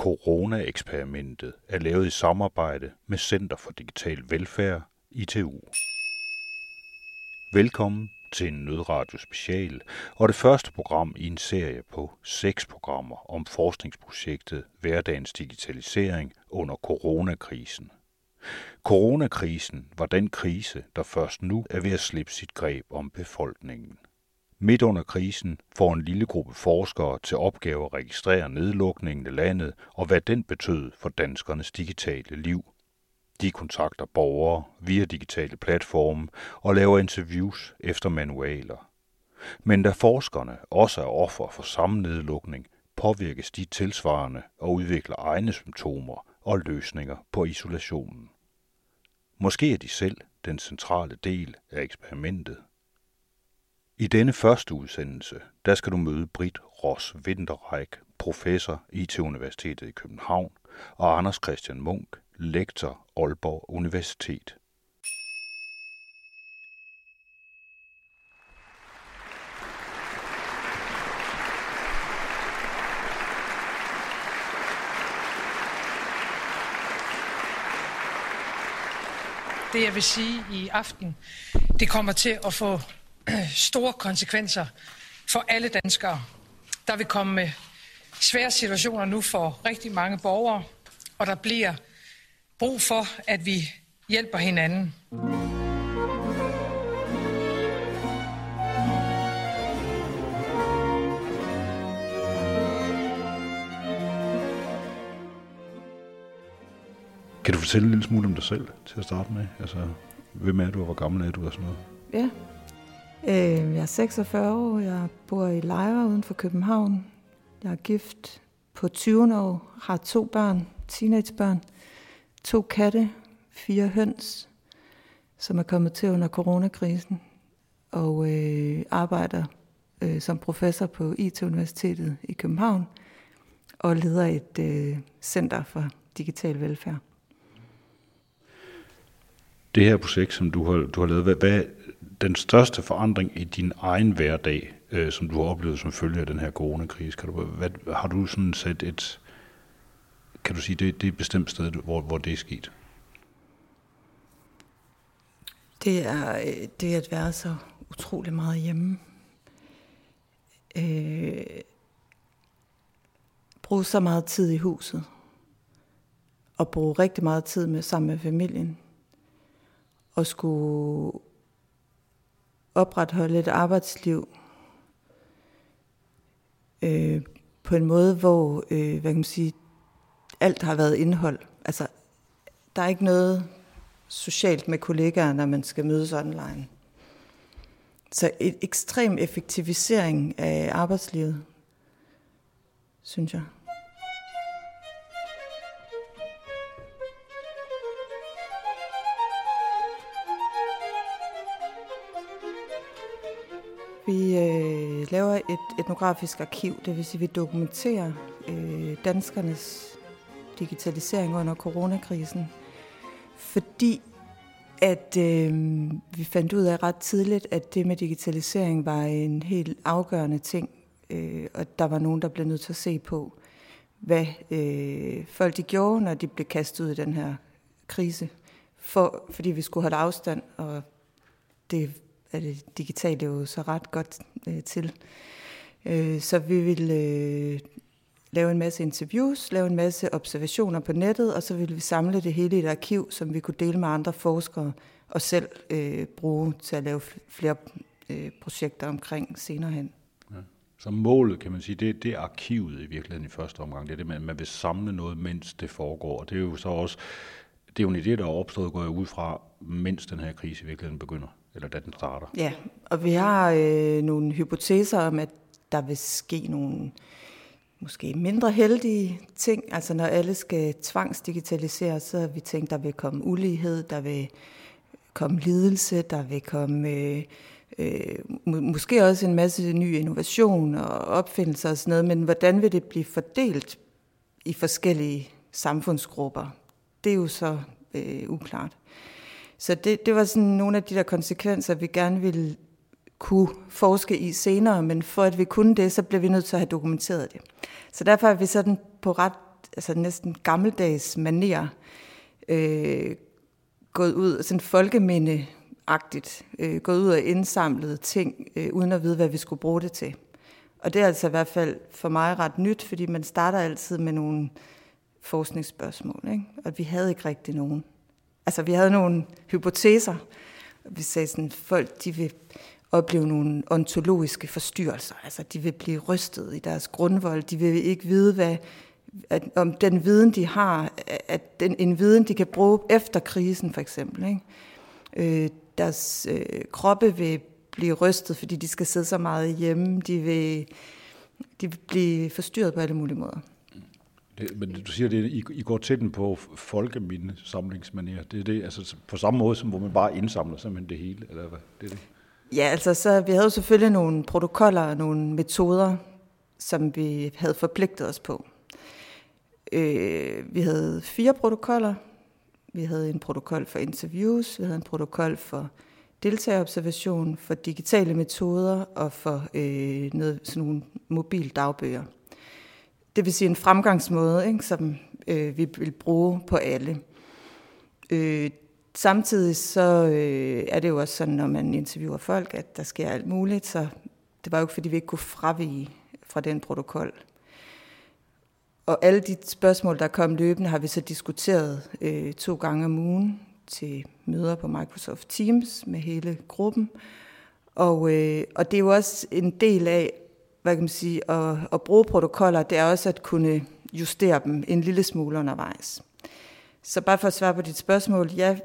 Corona-eksperimentet er lavet i samarbejde med Center for Digital Velfærd, ITU. Velkommen til en nødradio special og det første program i en serie på seks programmer om forskningsprojektet Hverdagens Digitalisering under coronakrisen. Coronakrisen var den krise, der først nu er ved at slippe sit greb om befolkningen. Midt under krisen får en lille gruppe forskere til opgave at registrere nedlukningen af landet og hvad den betød for danskernes digitale liv. De kontakter borgere via digitale platforme og laver interviews efter manualer. Men da forskerne også er offer for samme nedlukning, påvirkes de tilsvarende og udvikler egne symptomer og løsninger på isolationen. Måske er de selv den centrale del af eksperimentet. I denne første udsendelse, der skal du møde Britt Ross Winterreich, professor IT Universitetet i København, og Anders Christian Munk, lektor Aalborg Universitet. Det jeg vil sige i aften, det kommer til at få store konsekvenser for alle danskere. Der vil komme svære situationer nu for rigtig mange borgere, og der bliver brug for, at vi hjælper hinanden. Kan du fortælle en lille smule om dig selv til at starte med? Altså, hvem er du, og hvor gammel er du og sådan noget? Ja, øh, jeg er 46 år, jeg bor i Lejre uden for København. Jeg er gift på 20 år, har to børn, teenagebørn, to katte, fire høns, som er kommet til under coronakrisen, og øh, arbejder øh, som professor på IT-universitetet i København, og leder et øh, center for digital velfærd. Det her projekt, som du har, du har lavet, hvad, hvad den største forandring i din egen hverdag, øh, som du har oplevet som følge af den her coronakrise? Kan du, hvad, har du sådan set et, kan du sige, det, det er et bestemt sted, hvor, hvor det er sket? Det er, øh, det er at være så utrolig meget hjemme. Øh, bruge så meget tid i huset. Og bruge rigtig meget tid med sammen med familien. Og skulle opretholde et arbejdsliv øh, på en måde, hvor øh, hvad kan man sige, alt har været indhold. Altså, der er ikke noget socialt med kollegaer, når man skal mødes online. Så et ekstrem effektivisering af arbejdslivet, synes jeg. Vi øh, laver et etnografisk arkiv, det vil sige, at vi dokumenterer øh, danskernes digitalisering under coronakrisen, fordi at øh, vi fandt ud af ret tidligt, at det med digitalisering var en helt afgørende ting, øh, og der var nogen, der blev nødt til at se på, hvad øh, folk de gjorde, når de blev kastet ud i den her krise, for, fordi vi skulle holde afstand, og det er det digitale jo så ret godt øh, til. Øh, så vi vil øh, lave en masse interviews, lave en masse observationer på nettet, og så vil vi samle det hele i et arkiv, som vi kunne dele med andre forskere og selv øh, bruge til at lave flere øh, projekter omkring senere hen. Ja. Så målet, kan man sige, det, det er arkivet i virkeligheden i første omgang. Det er det, man, man vil samle noget, mens det foregår. Og det er jo så også, det er jo en idé, der er opstået, går jeg ud fra, mens den her krise i virkeligheden begynder, eller da den starter. Ja, og vi har øh, nogle hypoteser om, at der vil ske nogle måske mindre heldige ting. Altså når alle skal tvangsdigitaliseres, så har vi tænkt, der vil komme ulighed, der vil komme lidelse, der vil komme øh, øh, måske også en masse ny innovation og opfindelser og sådan noget, men hvordan vil det blive fordelt i forskellige samfundsgrupper? Det er jo så øh, uklart. Så det, det var sådan nogle af de der konsekvenser, vi gerne ville kunne forske i senere, men for at vi kunne det, så blev vi nødt til at have dokumenteret det. Så derfor er vi sådan på ret altså næsten gammeldags manier øh, gået ud, sådan folkemindeagtigt, øh, gået ud og indsamlet ting, øh, uden at vide, hvad vi skulle bruge det til. Og det er altså i hvert fald for mig ret nyt, fordi man starter altid med nogle forskningsspørgsmål, ikke? og vi havde ikke rigtig nogen. Altså vi havde nogle hypoteser, vi sagde sådan, folk de vil opleve nogle ontologiske forstyrrelser, altså de vil blive rystet i deres grundvold, de vil ikke vide, hvad, at, om den viden, de har, at den, en viden, de kan bruge efter krisen for eksempel. Ikke? Øh, deres øh, kroppe vil blive rystet, fordi de skal sidde så meget hjemme. De vil, de vil blive forstyrret på alle mulige måder. Det, men du siger, at I, I går til den på folkemindesamlingsmanier. Det er det, altså på samme måde, som hvor man bare indsamler simpelthen det hele, eller hvad? Det er det. Ja, altså så vi havde jo selvfølgelig nogle protokoller og nogle metoder, som vi havde forpligtet os på. Øh, vi havde fire protokoller. Vi havde en protokol for interviews, vi havde en protokol for deltagerobservation, for digitale metoder og for øh, noget, sådan nogle mobil dagbøger. Det vil sige en fremgangsmåde, ikke, som øh, vi vil bruge på alle. Øh, samtidig så øh, er det jo også sådan, når man interviewer folk, at der sker alt muligt, så det var jo ikke, fordi vi ikke kunne fravige fra den protokol. Og alle de spørgsmål, der kom løbende, har vi så diskuteret øh, to gange om ugen til møder på Microsoft Teams med hele gruppen. Og, øh, og det er jo også en del af, hvad kan man sige, at, at bruge protokoller, det er også at kunne justere dem en lille smule undervejs. Så bare for at svare på dit spørgsmål, ja,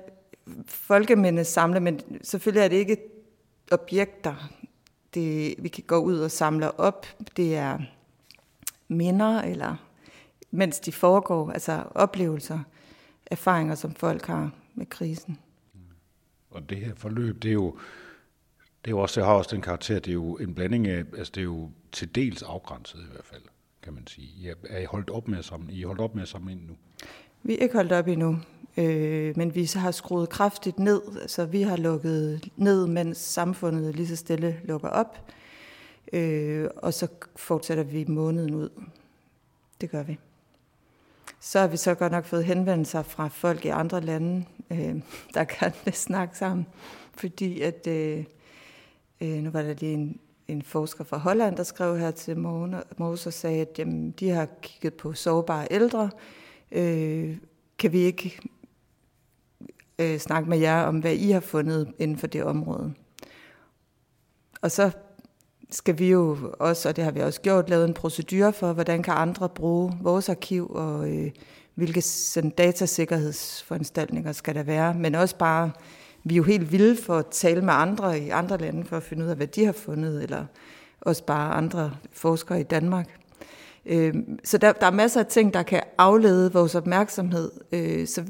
folkemændene samler, men selvfølgelig er det ikke objekter, det, vi kan gå ud og samle op. Det er minder, eller mens de foregår, altså oplevelser, erfaringer, som folk har med krisen. Og det her forløb, det er jo, det er jo også, det har også den karakter, det er jo en blanding af, altså det er jo til dels afgrænset i hvert fald, kan man sige. I er I holdt op med at samle, I er holdt op med at samle ind nu? Vi er ikke holdt op endnu, øh, men vi har skruet kraftigt ned, så vi har lukket ned, mens samfundet lige så stille lukker op, øh, og så fortsætter vi måneden ud. Det gør vi. Så har vi så godt nok fået henvendelser fra folk i andre lande, øh, der kan snakke sammen, fordi at, øh, øh, nu var der lige en, en forsker fra Holland, der skrev her til Mose og sagde, at jamen, de har kigget på sårbare ældre. Øh, kan vi ikke øh, snakke med jer om, hvad I har fundet inden for det område? Og så skal vi jo også, og det har vi også gjort, lavet en procedure for, hvordan kan andre bruge vores arkiv, og øh, hvilke sådan, datasikkerhedsforanstaltninger skal der være, men også bare, vi er jo helt vilde for at tale med andre i andre lande, for at finde ud af, hvad de har fundet, eller også bare andre forskere i Danmark. Øhm, så der, der er masser af ting, der kan aflede vores opmærksomhed. Øh, så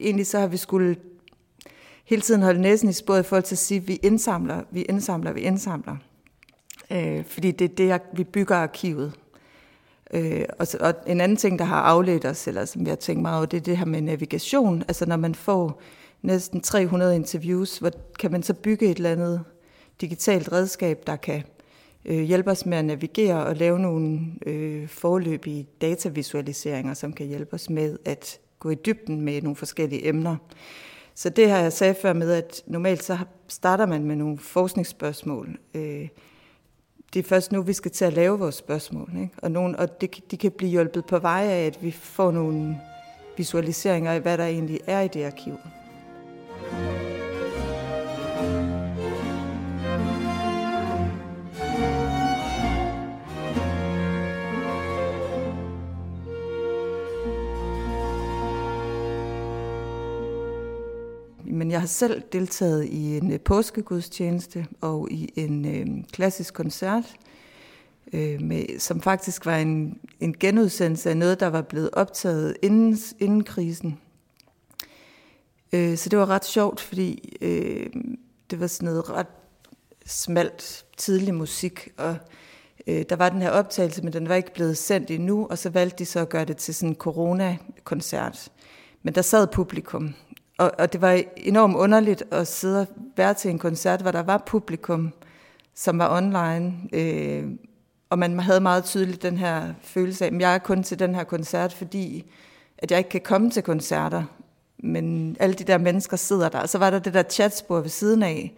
egentlig så har vi skulle hele tiden holde næsen i sporet i forhold til at sige, at vi indsamler, vi indsamler, vi indsamler. Øh, fordi det er det, vi bygger arkivet. Øh, og, så, og en anden ting, der har afledt os, eller som jeg har tænkt meget over, det er det her med navigation. Altså når man får næsten 300 interviews, hvor kan man så bygge et eller andet digitalt redskab, der kan øh, hjælpe os med at navigere og lave nogle øh, forløbige datavisualiseringer, som kan hjælpe os med at gå i dybden med nogle forskellige emner. Så det har jeg sagt før med, at normalt så starter man med nogle forskningsspørgsmål, øh, det er først nu, vi skal til at lave vores spørgsmål. Ikke? Og, nogen, og det, de kan blive hjulpet på vej af, at vi får nogle visualiseringer af, hvad der egentlig er i det arkiv. Men jeg har selv deltaget i en øh, påskegudstjeneste og i en øh, klassisk koncert, øh, med, som faktisk var en, en genudsendelse af noget, der var blevet optaget inden, inden krisen. Øh, så det var ret sjovt, fordi øh, det var sådan noget ret smalt, tidlig musik, og øh, der var den her optagelse, men den var ikke blevet sendt endnu, og så valgte de så at gøre det til sådan en corona-koncert. Men der sad publikum, og, og det var enormt underligt at sidde og være til en koncert, hvor der var publikum, som var online, øh, og man havde meget tydeligt den her følelse af, at jeg er kun til den her koncert, fordi at jeg ikke kan komme til koncerter. Men alle de der mennesker sidder der. Og så var der det der chatspor ved siden af,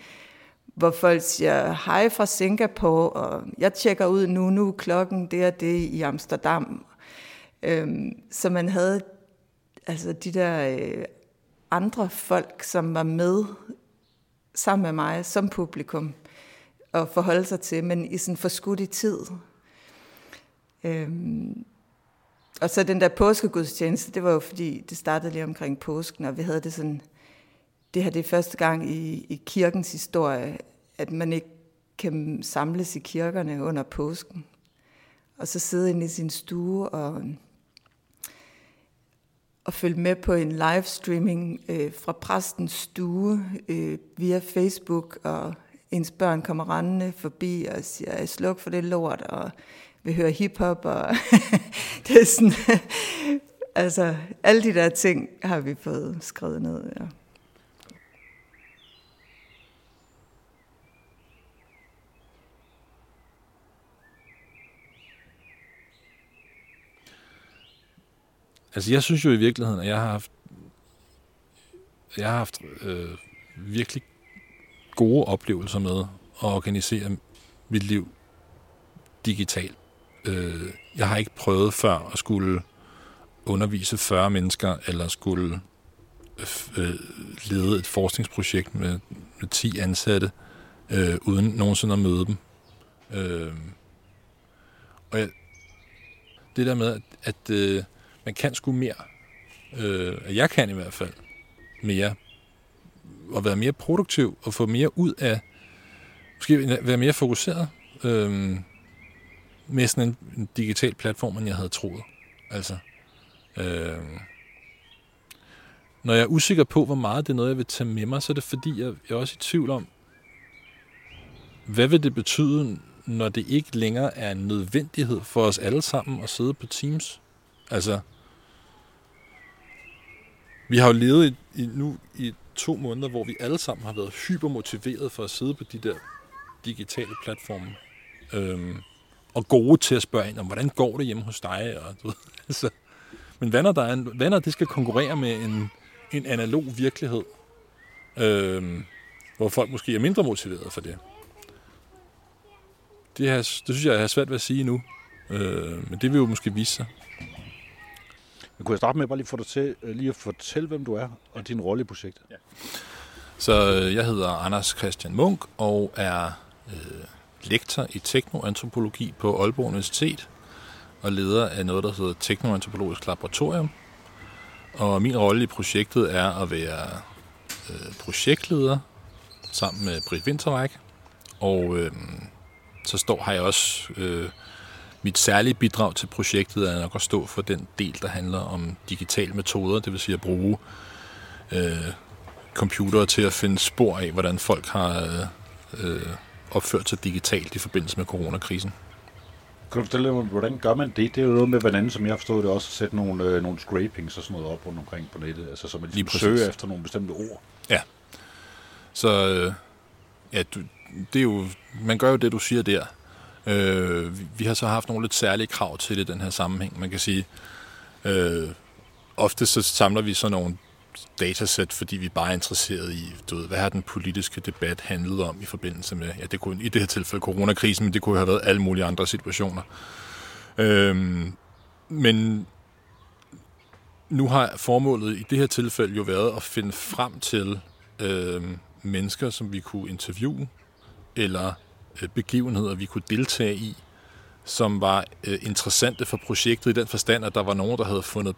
hvor folk siger, hej fra Singapore, og jeg tjekker ud nu, nu er klokken det og det i Amsterdam. Øhm, så man havde altså de der øh, andre folk, som var med sammen med mig som publikum at forholde sig til, men i sådan forskudt i tid. Øhm, og så den der påskegudstjeneste, det var jo fordi, det startede lige omkring påsken, og vi havde det sådan, det her det er første gang i, i kirkens historie, at man ikke kan samles i kirkerne under påsken. Og så sidde inde i sin stue og, og følge med på en livestreaming øh, fra præstens stue øh, via Facebook, og ens børn kommer rendende forbi og siger, sluk for det lort, og vil høre hiphop, og det er sådan, altså alle de der ting har vi fået skrevet ned, ja. Altså jeg synes jo i virkeligheden, at jeg har haft, jeg har haft øh, virkelig gode oplevelser med at organisere mit liv digitalt. Øh, jeg har ikke prøvet før at skulle undervise 40 mennesker, eller skulle øh, øh, lede et forskningsprojekt med, med 10 ansatte, øh, uden nogensinde at møde dem. Øh, og jeg, det der med, at, at øh, man kan sgu mere. Øh, jeg kan i hvert fald mere. Og være mere produktiv og få mere ud af, måske være mere fokuseret øh, med sådan en, en digital platform, end jeg havde troet. Altså, øh, når jeg er usikker på, hvor meget det er noget, jeg vil tage med mig, så er det fordi, jeg, jeg er også i tvivl om, hvad vil det betyde, når det ikke længere er en nødvendighed for os alle sammen at sidde på Teams? Altså, vi har jo levet i, i, nu i to måneder, hvor vi alle sammen har været hypermotiveret for at sidde på de der digitale platforme. Øhm, og gode til at spørge ind om, hvordan går det hjemme hos dig? Og, du ved, altså. Men når, der er en, når det skal konkurrere med en, en analog virkelighed, øhm, hvor folk måske er mindre motiveret for det? Det, her, det synes jeg, jeg har svært ved at sige nu. Øh, men det vil jo måske vise sig. Men kunne jeg starte med bare lige, få dig til, øh, lige at fortælle, hvem du er og din rolle i projektet? Ja. Så øh, jeg hedder Anders Christian Munk og er øh, lektor i teknoantropologi på Aalborg Universitet og leder af noget, der hedder Teknoantropologisk Laboratorium. Og min rolle i projektet er at være øh, projektleder sammen med Britt Winterreich. Og øh, så står har jeg også øh, mit særlige bidrag til projektet er nok at stå for den del, der handler om digitale metoder, det vil sige at bruge øh, computere til at finde spor af, hvordan folk har øh, opført sig digitalt i forbindelse med coronakrisen. Kan du fortælle mig, hvordan gør man det? Det er jo noget med, hvordan, som jeg har forstået det, også at sætte nogle, øh, nogle scrapings og sådan noget op rundt omkring på nettet, altså så man ligesom søger efter nogle bestemte ord. Ja. Så øh, ja, du, det er jo, man gør jo det, du siger der. Øh, vi har så haft nogle lidt særlige krav til det i den her sammenhæng. Man kan sige, øh, ofte så samler vi så nogle datasæt, fordi vi bare er interesseret i, du ved, hvad har den politiske debat handlet om i forbindelse med, ja, det kunne i det her tilfælde coronakrisen, men det kunne have været alle mulige andre situationer. Øhm, men nu har formålet i det her tilfælde jo været at finde frem til øhm, mennesker, som vi kunne interviewe, eller Øh, begivenheder, vi kunne deltage i, som var øh, interessante for projektet i den forstand, at der var nogen, der havde fundet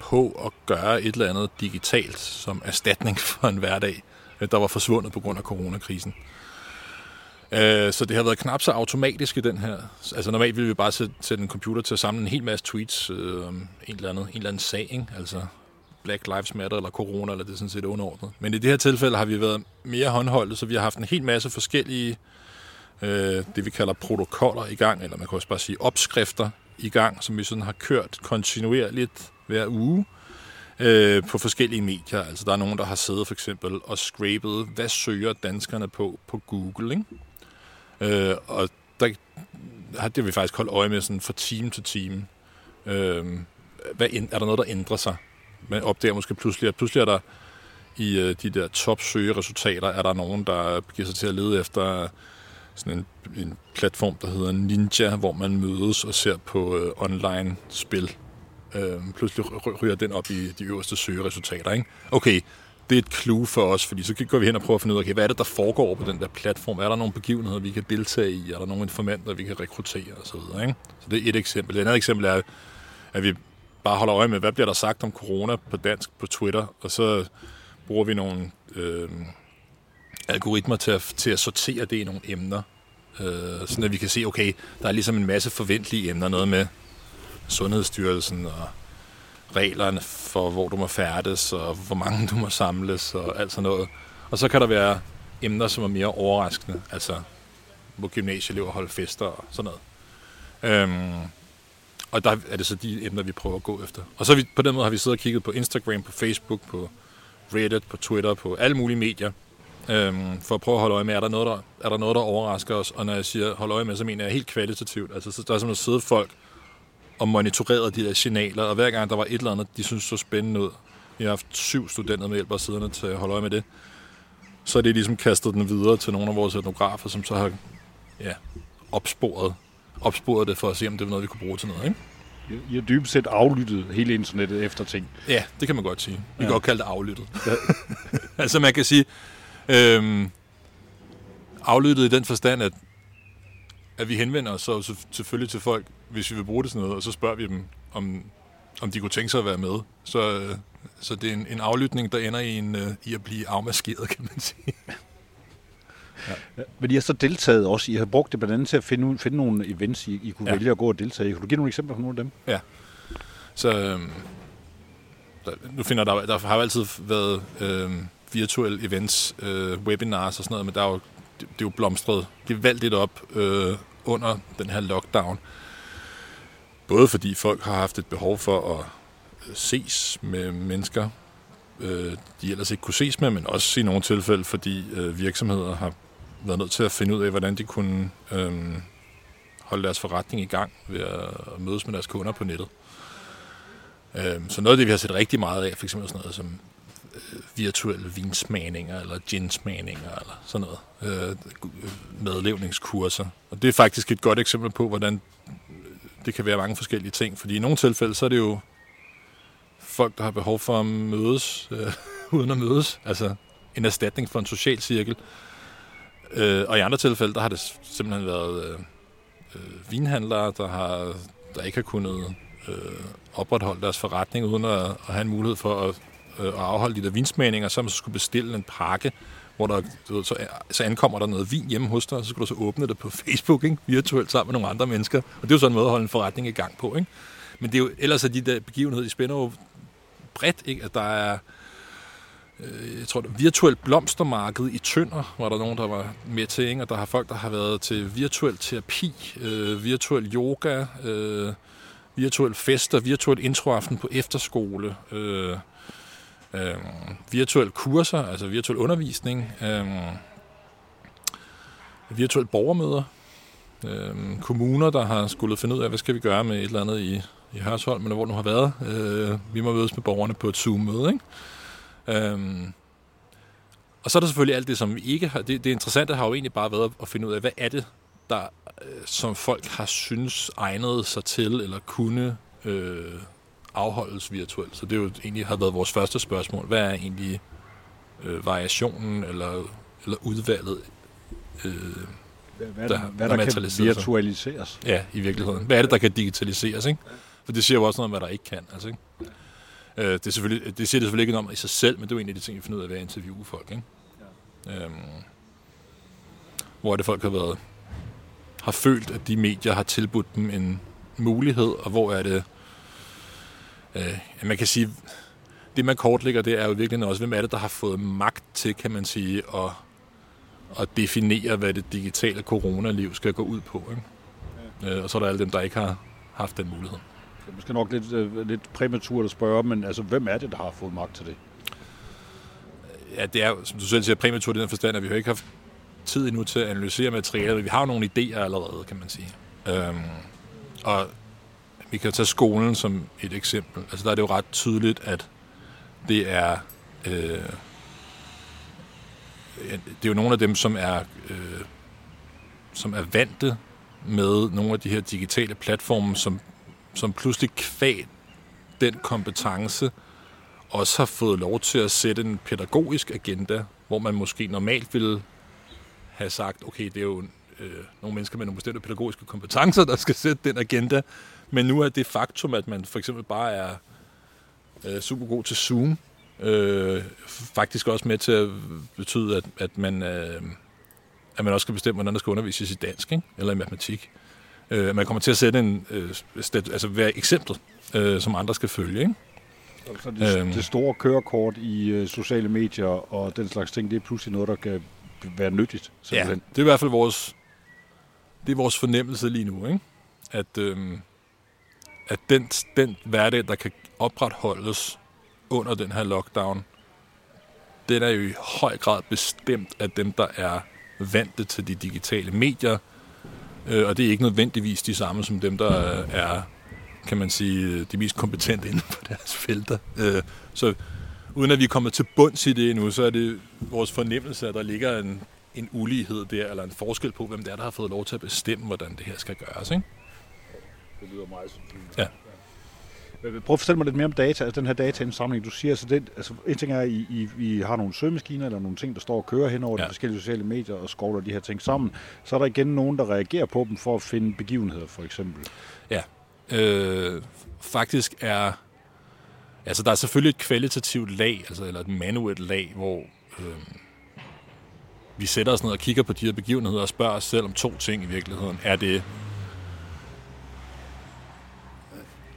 på at gøre et eller andet digitalt som erstatning for en hverdag, øh, der var forsvundet på grund af coronakrisen. Øh, så det har været knap så automatisk i den her. Altså normalt ville vi bare sætte, sætte en computer til at samle en hel masse tweets øh, om en eller, anden, en eller anden sag, ikke? altså Black Lives Matter eller corona, eller det er sådan set underordnet. Men i det her tilfælde har vi været mere håndholdt, så vi har haft en hel masse forskellige øh, det, vi kalder protokoller i gang, eller man kan også bare sige opskrifter i gang, som vi sådan har kørt kontinuerligt hver uge øh, på forskellige medier. Altså der er nogen, der har siddet for eksempel og scrapet, hvad søger danskerne på på Google, ikke? Øh, og der, har det vi faktisk holdt øje med sådan fra time til time. Øh, hvad, er der noget, der ændrer sig? Man opdager måske pludselig, at pludselig er der i øh, de der top søgeresultater, er der nogen, der giver sig til at lede efter sådan en, en platform, der hedder Ninja, hvor man mødes og ser på øh, online spil. Øh, pludselig ryger den op i de øverste søgeresultater. Ikke? Okay, det er et clue for os, fordi så går vi hen og prøver at finde ud af, okay, hvad er det, der foregår på den der platform? Er der nogle begivenheder, vi kan deltage i? Er der nogle informanter, vi kan rekruttere osv.? Ikke? Så det er et eksempel. Et andet eksempel er, at vi bare holder øje med, hvad bliver der sagt om corona på dansk på Twitter, og så bruger vi nogle øh, algoritmer til at, til at sortere det i nogle emner, øh, sådan at vi kan se, okay, der er ligesom en masse forventelige emner, noget med Sundhedsstyrelsen og reglerne for, hvor du må færdes, og hvor mange du må samles, og alt sådan noget. Og så kan der være emner, som er mere overraskende, altså hvor gymnasieelever holde fester og sådan noget. Øhm, og der er det så de emner, vi prøver at gå efter. Og så vi, på den måde har vi siddet og kigget på Instagram, på Facebook, på Reddit, på Twitter, på alle mulige medier, øhm, for at prøve at holde øje med, er der, noget, der, er der noget, der overrasker os? Og når jeg siger hold øje med, så mener jeg helt kvalitativt. Altså, så der er simpelthen siddet folk og monitoreret de der signaler, og hver gang der var et eller andet, de synes så spændende ud, vi har haft syv studenter med hjælp af siderne til at holde øje med det, så er det ligesom kastet den videre til nogle af vores etnografer, som så har ja, opsporet, opsporet det for at se, om det var noget, vi kunne bruge til noget. Ikke? I har dybest set aflyttet hele internettet efter ting. Ja, det kan man godt sige. Vi ja. kan godt kalde det aflyttet. Ja. altså man kan sige, øhm, aflyttet i den forstand, at, at vi henvender os så selvfølgelig til folk, hvis vi vil bruge det sådan noget, og så spørger vi dem, om, om de kunne tænke sig at være med. Så, så det er en, en aflytning, der ender i, en, uh, i at blive afmaskeret, kan man sige. Ja. Men I har så deltaget også. I har brugt det blandt andet til at finde, finde nogle events, I, I kunne ja. vælge at gå og deltage i. Kan du give nogle eksempler på nogle af dem? Ja. Så øhm, der, nu finder der, der har jo altid været øhm, virtuelle events, øh, webinars og sådan noget, men der er jo, det, det er jo blomstret gevaldigt op øh, under den her lockdown. Både fordi folk har haft et behov for at øh, ses med mennesker, øh, de ellers ikke kunne ses med, men også i nogle tilfælde, fordi øh, virksomheder har været nødt til at finde ud af, hvordan de kunne øh, holde deres forretning i gang ved at mødes med deres kunder på nettet. Øh, så noget af det, vi har set rigtig meget af, for eksempel sådan noget som virtuelle vinsmagninger, eller ginsmagninger, eller sådan noget, øh, medlevningskurser. Og det er faktisk et godt eksempel på, hvordan det kan være mange forskellige ting, fordi i nogle tilfælde, så er det jo folk, der har behov for at mødes, øh, uden at mødes, altså en erstatning for en social cirkel, Øh, og i andre tilfælde, der har det simpelthen været øh, øh, vinhandlere, der, har, der ikke har kunnet øh, opretholde deres forretning, uden at, at have en mulighed for at, øh, afholde de der vinsmagninger, så man så skulle bestille en pakke, hvor der, ved, så, øh, så ankommer der noget vin hjemme hos dig, og så skulle du så åbne det på Facebook, ikke? virtuelt sammen med nogle andre mennesker. Og det er jo sådan en måde at holde en forretning i gang på. Ikke? Men det er jo, ellers er de der begivenheder, de spænder jo bredt, ikke? at der er Øh, jeg tror, det virtuelt blomstermarked i Tønder, var der nogen, der var med til, ikke? og der har folk, der har været til virtuel terapi, øh, virtuel yoga, øh, virtuel fester, virtuel introaften på efterskole, øh, øh, virtuel kurser, altså virtuel undervisning, øh, virtuel borgermøder, øh, kommuner, der har skulle finde ud af, hvad skal vi gøre med et eller andet i, i Hørsholm, eller hvor det nu har været. Øh, vi må mødes med borgerne på et Zoom-møde, ikke? Øh, og så er der selvfølgelig alt det, som vi ikke har. Det, det interessante har jo egentlig bare været at finde ud af, hvad er det, der øh, som folk har synes egnet sig til, eller kunne øh, afholdes virtuelt. Så det er jo egentlig har været vores første spørgsmål. Hvad er egentlig øh, variationen, eller, eller udvalget, øh, hvad, hvad, der, hvad der, der kan virtualiseres? Ja, i virkeligheden. Hvad er det, der kan digitaliseres? Ikke? For det siger jo også noget om, hvad der ikke kan. Altså, ikke? Øh, det, er selvfølgelig, det siger det selvfølgelig ikke noget om i sig selv, men det er jo en af de ting, vi finder ud af ved at interviewe folk. Ikke? Ja. Øhm, hvor er det folk har været har følt, at de medier har tilbudt dem en mulighed, og hvor er det, øh, man kan sige, det man kortlægger, det er jo virkelig også, hvem er det, der har fået magt til, kan man sige, at, at definere, hvad det digitale coronaliv skal gå ud på. Ikke? Ja. Øh, og så er der alle dem, der ikke har haft den mulighed. Det er måske nok lidt, øh, lidt præmaturt at spørge, men altså, hvem er det, der har fået magt til det? Ja, det er som du selv siger, præmaturt i den forstand, at vi har ikke haft tid endnu til at analysere materialet. Vi har jo nogle idéer allerede, kan man sige. Øhm, og vi kan tage skolen som et eksempel. Altså der er det jo ret tydeligt, at det er... Øh, det er jo nogle af dem, som er, øh, som er vante med nogle af de her digitale platforme, som, som pludselig kvæg den kompetence også har fået lov til at sætte en pædagogisk agenda, hvor man måske normalt ville have sagt, okay, det er jo øh, nogle mennesker med nogle bestemte pædagogiske kompetencer, der skal sætte den agenda, men nu er det faktum, at man for eksempel bare er øh, super god til Zoom, øh, faktisk også med til at betyde, at, at man... Øh, at man også skal bestemme, hvordan der skal undervises i dansk, ikke? eller i matematik. Øh, man kommer til at sætte en, øh, stat, altså være eksempel, øh, som andre skal følge. Ikke? Så det, øhm. det store kørekort i øh, sociale medier og den slags ting, det er pludselig noget, der kan være nyttigt. Simpelthen. Ja, det er i hvert fald vores, det er vores fornemmelse lige nu, ikke? at, øh, at den, den hverdag, der kan opretholdes under den her lockdown, den er jo i høj grad bestemt af dem, der er vante til de digitale medier, øh, og det er ikke nødvendigvis de samme som dem, der øh, er, kan man sige, de mest kompetente inden for deres felter. Øh, så uden at vi er kommet til bunds i det endnu, så er det vores fornemmelse, at der ligger en, en ulighed der, eller en forskel på, hvem det er, der har fået lov til at bestemme, hvordan det her skal gøres. Ikke? Det lyder meget sådan. Ja. Prøv at fortælle mig lidt mere om data, altså den her dataindsamling. Du siger, altså, det, altså en ting er, at I, I, I har nogle søgemaskiner eller nogle ting, der står og kører hen over ja. de forskellige sociale medier og skovler de her ting sammen. Så er der igen nogen, der reagerer på dem for at finde begivenheder, for eksempel. Ja, øh, faktisk er... Altså, der er selvfølgelig et kvalitativt lag, altså, eller et manuelt lag, hvor øh, vi sætter os ned og kigger på de her begivenheder og spørger os selv om to ting i virkeligheden. Er det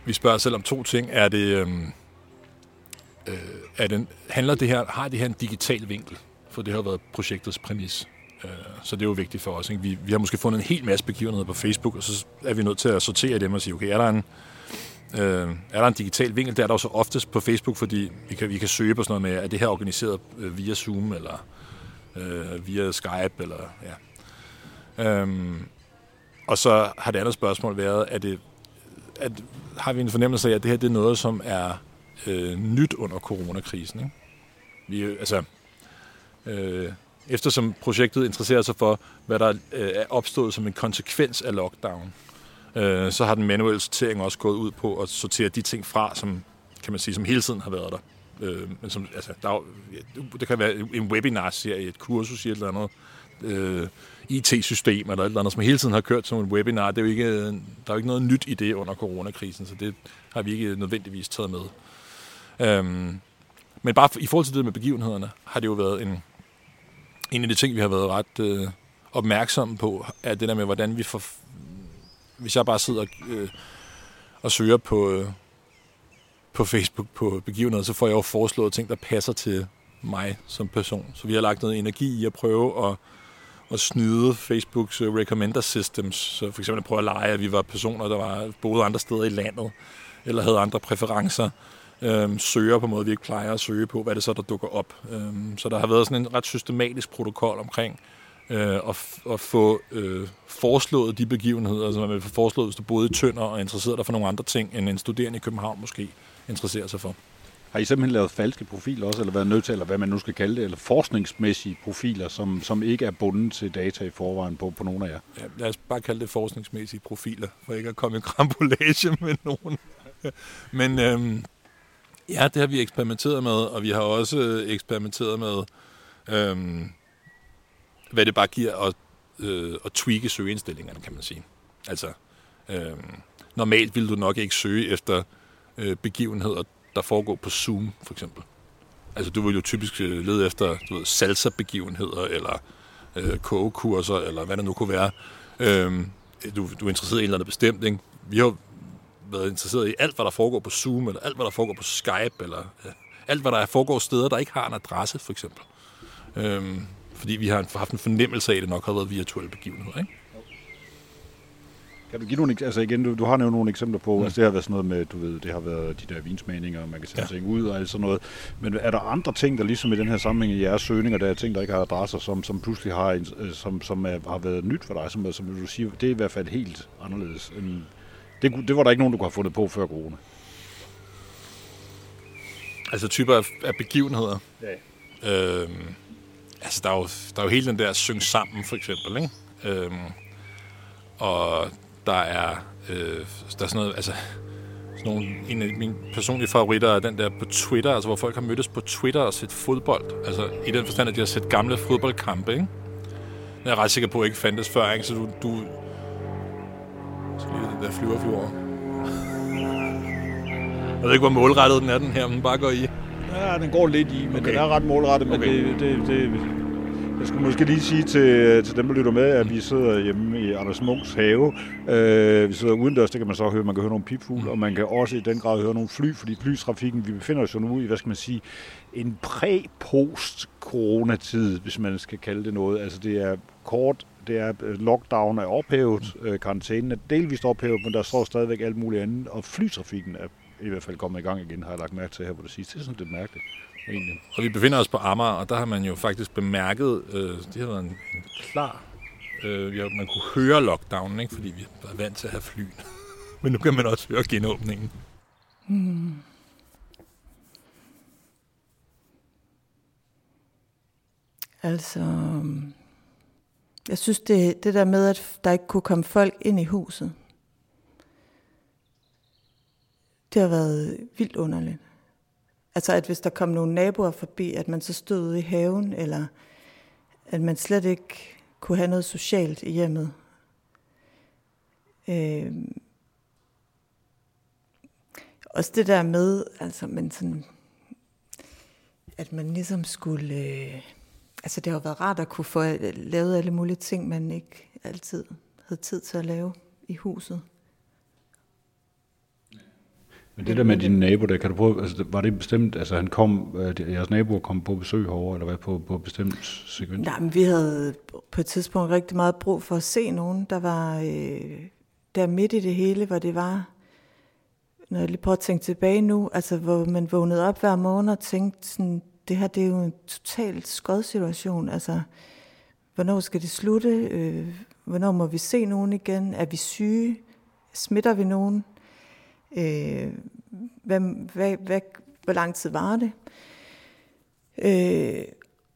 Vi spørger selv om to ting. Er det, øhm, øh, er det, handler det her, har det her en digital vinkel? For det har været projektets præmis. Øh, så det er jo vigtigt for os. Ikke? Vi, vi har måske fundet en hel masse begivenheder på Facebook, og så er vi nødt til at sortere dem og sige, okay, er der en, øh, er der en digital vinkel? Det er der også oftest på Facebook, fordi vi kan, vi kan søge på sådan noget med, er det her organiseret øh, via Zoom, eller øh, via Skype, eller ja. Øhm, og så har det andet spørgsmål været, er det, at har vi en fornemmelse af, at det her det er noget, som er øh, nyt under coronakrisen. Ikke? Vi, altså, øh, eftersom projektet interesserer sig for, hvad der øh, er opstået som en konsekvens af lockdown, øh, så har den manuelle sortering også gået ud på at sortere de ting fra, som kan man sige, som hele tiden har været der. Øh, men som, altså, der, er, det kan være en webinar-serie, et kursus i et eller andet øh, IT-system eller et eller andet, som hele tiden har kørt som en webinar. Det er jo ikke, øh, der er jo ikke noget nyt i det under coronakrisen, så det har vi ikke nødvendigvis taget med. Øhm, men bare i forhold til det med begivenhederne, har det jo været en, en af de ting, vi har været ret øh, opmærksomme på, er det der med, hvordan vi får... Hvis jeg bare sidder øh, og søger på, øh, på Facebook på begivenheder, så får jeg jo foreslået ting, der passer til mig som person. Så vi har lagt noget energi i at prøve at at snyde Facebooks øh, recommender systems. Så for eksempel at prøve at lege, at vi var personer, der var boede andre steder i landet, eller havde andre præferencer. Øhm, søger på en måde, vi ikke plejer at søge på, hvad det så, der dukker op. Øhm, så der har været sådan en ret systematisk protokol omkring øh, at, at få øh, foreslået de begivenheder, som man vil få foreslået, hvis du boede i Tønder og interesserer dig for nogle andre ting, end en studerende i København måske interesserer sig for. Har I simpelthen lavet falske profiler også, eller været nødt til, eller hvad man nu skal kalde det, eller forskningsmæssige profiler, som, som ikke er bundet til data i forvejen på, på nogle af jer? Ja, lad os bare kalde det forskningsmæssige profiler, for ikke at komme i krampolage med nogen. Men øhm, ja, det har vi eksperimenteret med, og vi har også øh, eksperimenteret med, øhm, hvad det bare giver at, øh, at tweake søgeindstillingerne, kan man sige. Altså, øhm, normalt vil du nok ikke søge efter øh, begivenheder, der foregår på Zoom, for eksempel. Altså, du vil jo typisk øh, lede efter du ved, salsa-begivenheder, eller øh, kogekurser, eller hvad det nu kunne være. Øh, du, du er interesseret i en eller anden bestemt, ikke? Vi har været interesseret i alt, hvad der foregår på Zoom, eller alt, hvad der foregår på Skype, eller øh, alt, hvad der foregår steder, der ikke har en adresse, for eksempel. Øh, fordi vi har haft en fornemmelse af, at det nok har været virtuelle begivenheder, ikke? Kan du give nogle, altså igen, du, du har nævnt nogle eksempler på, mm. altså det har været sådan noget med, du ved, det har været de der vinsmagninger, man kan sætte ja. ting ud og alt sådan noget. Men er der andre ting, der ligesom i den her sammenhæng i jeres søgninger, der er ting, der ikke har adresser, som, som pludselig har, en, øh, som, som er, har været nyt for dig, som, som du siger, det er i hvert fald helt anderledes. End, det, det var der ikke nogen, du kunne have fundet på før corona. Altså typer af, af begivenheder. Ja. Øhm, altså der er, jo, der er jo hele den der syng sammen, for eksempel, ikke? Øhm, og der er, øh, der er sådan noget, altså, sådan nogle, en af mine personlige favoritter er den der på Twitter, altså hvor folk har mødtes på Twitter og set fodbold. Altså i den forstand, at de har set gamle fodboldkampe, ikke? Jeg er ret sikker på, at ikke fandtes før, ikke? Så du, du så lige den der flyver flyver. Jeg ved ikke, hvor målrettet den er, den her, men den bare går i. Ja, den går lidt i, men okay. den er ret målrettet, men okay. det, det, det, jeg skulle måske lige sige til, til dem, der lytter med, at vi sidder hjemme i Anders Munks have. Øh, vi sidder udendørs, det kan man så høre. Man kan høre nogle pipfugle, og man kan også i den grad høre nogle fly, fordi flytrafikken, vi befinder os jo nu i, hvad skal man sige, en præ-post-coronatid, hvis man skal kalde det noget. Altså det er kort det er øh, lockdown er ophævet, øh, karantænen er delvist ophævet, men der står stadigvæk alt muligt andet, og flytrafikken er i hvert fald kommet i gang igen, har jeg lagt mærke til her på det sidste. Det er sådan lidt mærkeligt egentlig. Og vi befinder os på Amager, og der har man jo faktisk bemærket, øh, det har været en, en klar, øh, ja, man kunne høre lockdownen, ikke? fordi vi var vant til at have fly. Men nu kan man også høre genåbningen. Hmm. Altså, jeg synes, det, det der med, at der ikke kunne komme folk ind i huset, det har været vildt underligt. Altså at hvis der kom nogle naboer forbi, at man så stod ude i haven, eller at man slet ikke kunne have noget socialt i hjemmet. Øh, også det der med, altså, men sådan, at man ligesom skulle, øh, altså det har været rart at kunne få lavet alle mulige ting, man ikke altid havde tid til at lave i huset. Men det der med din nabo, der, kan du prøve, altså, var det bestemt, altså han kom, øh, jeres nabo kom på besøg herovre, eller hvad, på, på bestemt sekvens? Nej, men vi havde på et tidspunkt rigtig meget brug for at se nogen, der var øh, der midt i det hele, hvor det var, når jeg lige prøver at tænke tilbage nu, altså hvor man vågnede op hver morgen og tænkte sådan, det her det er jo en totalt skød situation, altså hvornår skal det slutte, øh, hvornår må vi se nogen igen, er vi syge, smitter vi nogen, Øh, hvad, hvad, hvad, hvor lang tid var det? Øh,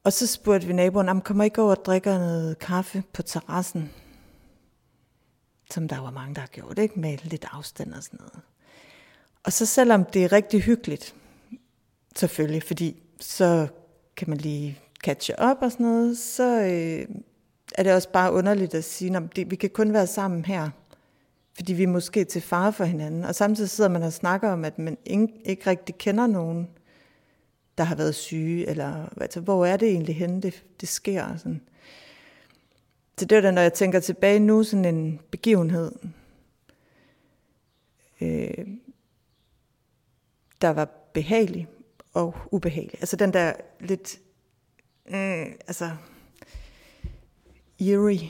og så spurgte vi naboen, om kommer ikke over og drikker noget kaffe på terrassen? Som der var mange, der har gjort, ikke? Med lidt afstand og sådan noget. Og så selvom det er rigtig hyggeligt, selvfølgelig, fordi så kan man lige catche op og sådan noget, så øh, er det også bare underligt at sige, at vi kan kun være sammen her fordi vi er måske til fare for hinanden. Og samtidig sidder man og snakker om, at man ikke rigtig kender nogen, der har været syge, eller altså, hvor er det egentlig henne, det, det sker. Sådan. Så det er da, når jeg tænker tilbage nu, sådan en begivenhed, øh, der var behagelig og ubehagelig. Altså den der lidt, øh, altså, eerie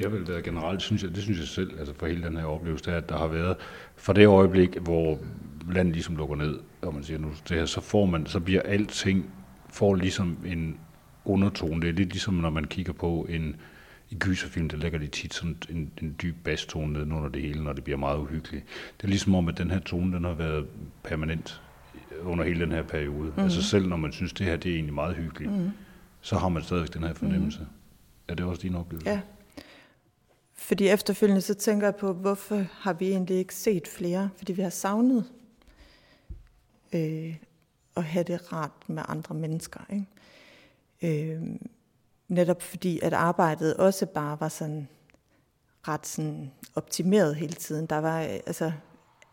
det har vel været generelt, synes jeg, det synes jeg selv, altså for hele den her oplevelse, at der har været, fra det øjeblik, hvor landet ligesom lukker ned, og man siger nu det her, så får man, så bliver alting, får ligesom en undertone. Det er lidt ligesom, når man kigger på en, i gyserfilm, der lægger de tit sådan en, en dyb basstone ned under det hele, når det bliver meget uhyggeligt. Det er ligesom om, at den her tone, den har været permanent under hele den her periode. Mm. Altså selv når man synes, det her det er egentlig meget hyggeligt, mm. så har man stadigvæk den her fornemmelse. Mm. Er det også din oplevelse? Ja, fordi efterfølgende så tænker jeg på, hvorfor har vi egentlig ikke set flere? Fordi vi har savnet øh, at have det rart med andre mennesker. Ikke? Øh, netop fordi, at arbejdet også bare var sådan ret sådan optimeret hele tiden. Der var øh, altså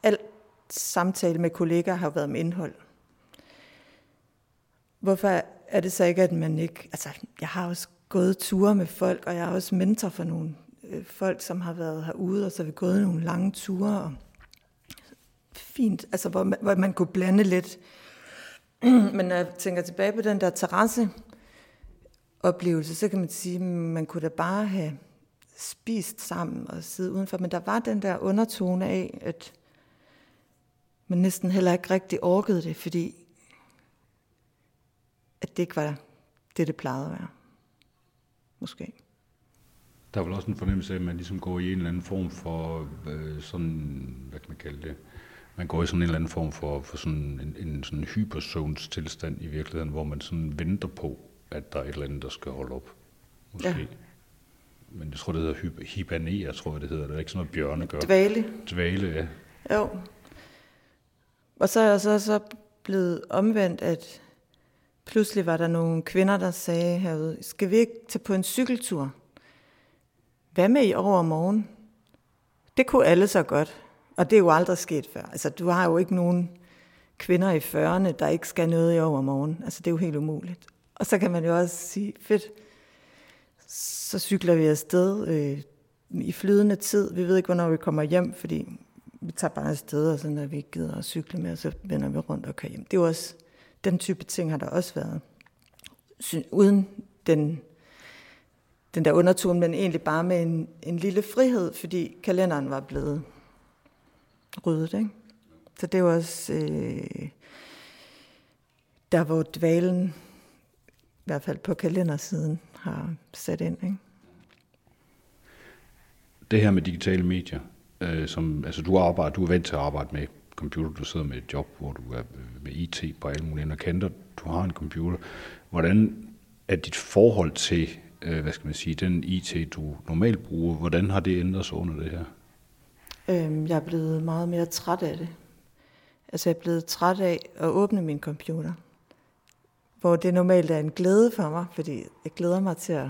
alt samtale med kollegaer har været med indhold. Hvorfor er det så ikke, at man ikke... Altså, jeg har også gået ture med folk, og jeg er også mentor for nogle øh, folk, som har været herude, og så har vi gået nogle lange ture. Og fint, altså hvor man, hvor man kunne blande lidt. Men når jeg tænker tilbage på den der terrasse oplevelse, så kan man sige, at man kunne da bare have spist sammen og sidde udenfor, men der var den der undertone af, at man næsten heller ikke rigtig orkede det, fordi at det ikke var det, det plejede at være. Måske. Der er vel også en fornemmelse af, at man ligesom går i en eller anden form for øh, sådan, hvad kan man kalde det, man går i sådan en eller anden form for, for sådan en, en sådan hypersons tilstand i virkeligheden, hvor man sådan venter på, at der er et eller andet, der skal holde op. Måske. Ja. Men jeg tror, det hedder hibernere, tror jeg, det hedder. Det er ikke sådan noget, bjørne gør. Dvale. Dvale, ja. Jo. Og så er jeg så, så blevet omvendt, at pludselig var der nogle kvinder, der sagde herude, skal vi ikke tage på en cykeltur? Hvad med i overmorgen? Det kunne alle så godt. Og det er jo aldrig sket før. Altså, du har jo ikke nogen kvinder i 40'erne, der ikke skal noget i overmorgen. Altså, det er jo helt umuligt. Og så kan man jo også sige, fedt, så cykler vi afsted øh, i flydende tid. Vi ved ikke, hvornår vi kommer hjem, fordi vi tager bare afsted, og så når vi ikke gider at cykle med, så vender vi rundt og kører hjem. Det er jo også, den type ting har der også været. Uden den, den der undertone, men egentlig bare med en, en lille frihed, fordi kalenderen var blevet ryddet. Ikke? Så det var også øh, der, hvor dvalen, i hvert fald på kalendersiden, har sat ind. Ikke? Det her med digitale medier, øh, som, altså du arbejder, du er vant til at arbejde med computer, du sidder med et job, hvor du er med IT på alle mulige kanter, du har en computer. Hvordan er dit forhold til, øh, hvad skal man sige, den IT, du normalt bruger, hvordan har det ændret sig under det her? Øhm, jeg er blevet meget mere træt af det. Altså jeg er blevet træt af at åbne min computer. Hvor det normalt er en glæde for mig, fordi jeg glæder mig til at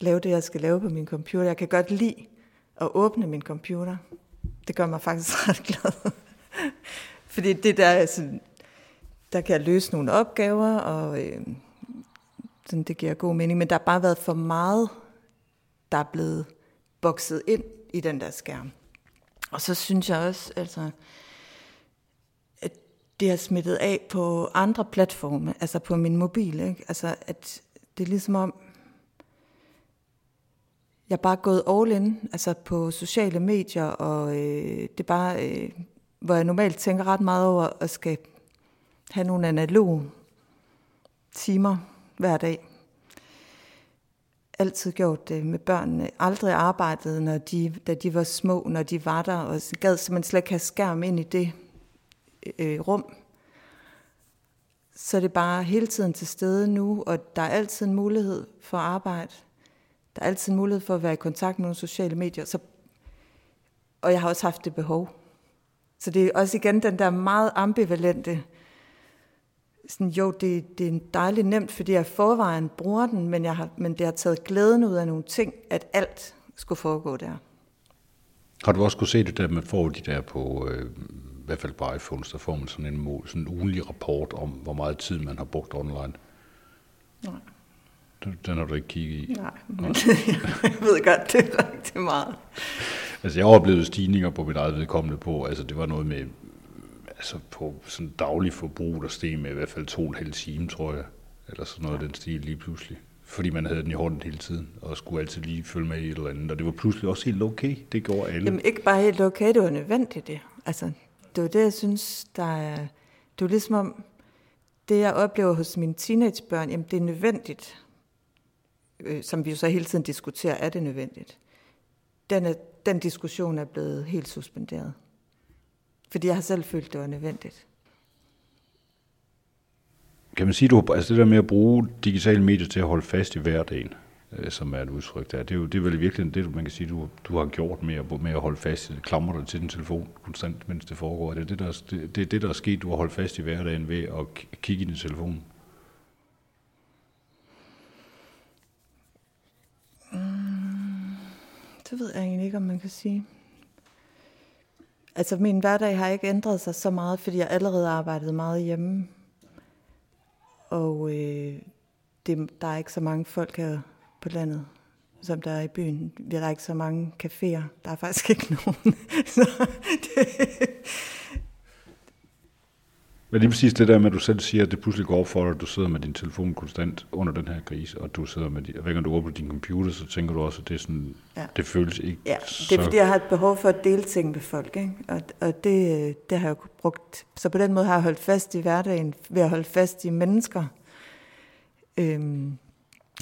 lave det, jeg skal lave på min computer. Jeg kan godt lide at åbne min computer. Det gør mig faktisk ret glad. fordi det der, altså, der kan jeg løse nogle opgaver, og øh, sådan, det giver god mening. Men der har bare været for meget, der er blevet bokset ind i den der skærm. Og så synes jeg også, altså, at det har smittet af på andre platforme, altså på min mobil. Ikke? Altså, at det er ligesom om, jeg er bare gået all in, altså på sociale medier, og øh, det er bare, øh, hvor jeg normalt tænker ret meget over at skal have nogle analoge timer hver dag altid gjort det med børnene. Aldrig arbejdet, når de, da de var små, når de var der, og gad simpelthen slet ikke have skærm ind i det øh, rum. Så er det bare hele tiden til stede nu, og der er altid en mulighed for at arbejde. Der er altid en mulighed for at være i kontakt med nogle sociale medier. Så, og jeg har også haft det behov. Så det er også igen den der meget ambivalente sådan, jo, det, det er dejligt nemt, fordi jeg forvejen bruger den, men, jeg har, men det har taget glæden ud af nogle ting, at alt skulle foregå der. Har du også kunne se det der, man får de der på, øh, i hvert fald på iPhones, der får man sådan en, sådan en ugenlig rapport om, hvor meget tid man har brugt online? Nej. Den har du ikke kigget i? Nej, men jeg ved godt, det er rigtig meget. Altså jeg oplevede stigninger på mit eget vedkommende på, altså det var noget med altså på sådan daglig forbrug, der steg med i hvert fald to og en halv time, tror jeg. Eller sådan noget ja. den stil lige pludselig. Fordi man havde den i hånden hele tiden, og skulle altid lige følge med i et eller andet. Og det var pludselig også helt okay. Det gjorde alle. Jamen ikke bare helt okay, det var nødvendigt det. Altså, det var det, jeg synes, der er... Det var ligesom om, det jeg oplever hos mine teenagebørn, jamen det er nødvendigt. Øh, som vi jo så hele tiden diskuterer, er det nødvendigt? Den, er, den diskussion er blevet helt suspenderet. Fordi jeg har selv følt, det var nødvendigt. Kan man sige, du, altså det der med at bruge digitale medier til at holde fast i hverdagen, øh, som er et udtryk der, det er jo det er vel virkelig det, man kan sige, du, du har gjort med at, med at holde fast, klamrer dig til din telefon konstant, mens det foregår. Det er det, der, det, det, er det, der er sket, du har holdt fast i hverdagen ved at kigge i din telefon. Mm, det ved jeg egentlig ikke, om man kan sige. Altså min hverdag har ikke ændret sig så meget, fordi jeg allerede arbejdede meget hjemme. Og øh, det, der er ikke så mange folk her på landet, som der er i byen. Vi har ikke så mange caféer. Der er faktisk ikke nogen. så det, men lige præcis det der med, at du selv siger, at det pludselig går op for dig, at du sidder med din telefon konstant under den her krise, og du sidder med, hver gang du åbner din computer, så tænker du også, at det, er sådan, ja. det føles ikke Ja, det er så... fordi, jeg har et behov for at dele ting med folk, ikke? Og, og det, det har jeg brugt. Så på den måde har jeg holdt fast i hverdagen, ved at holde fast i mennesker. Øhm,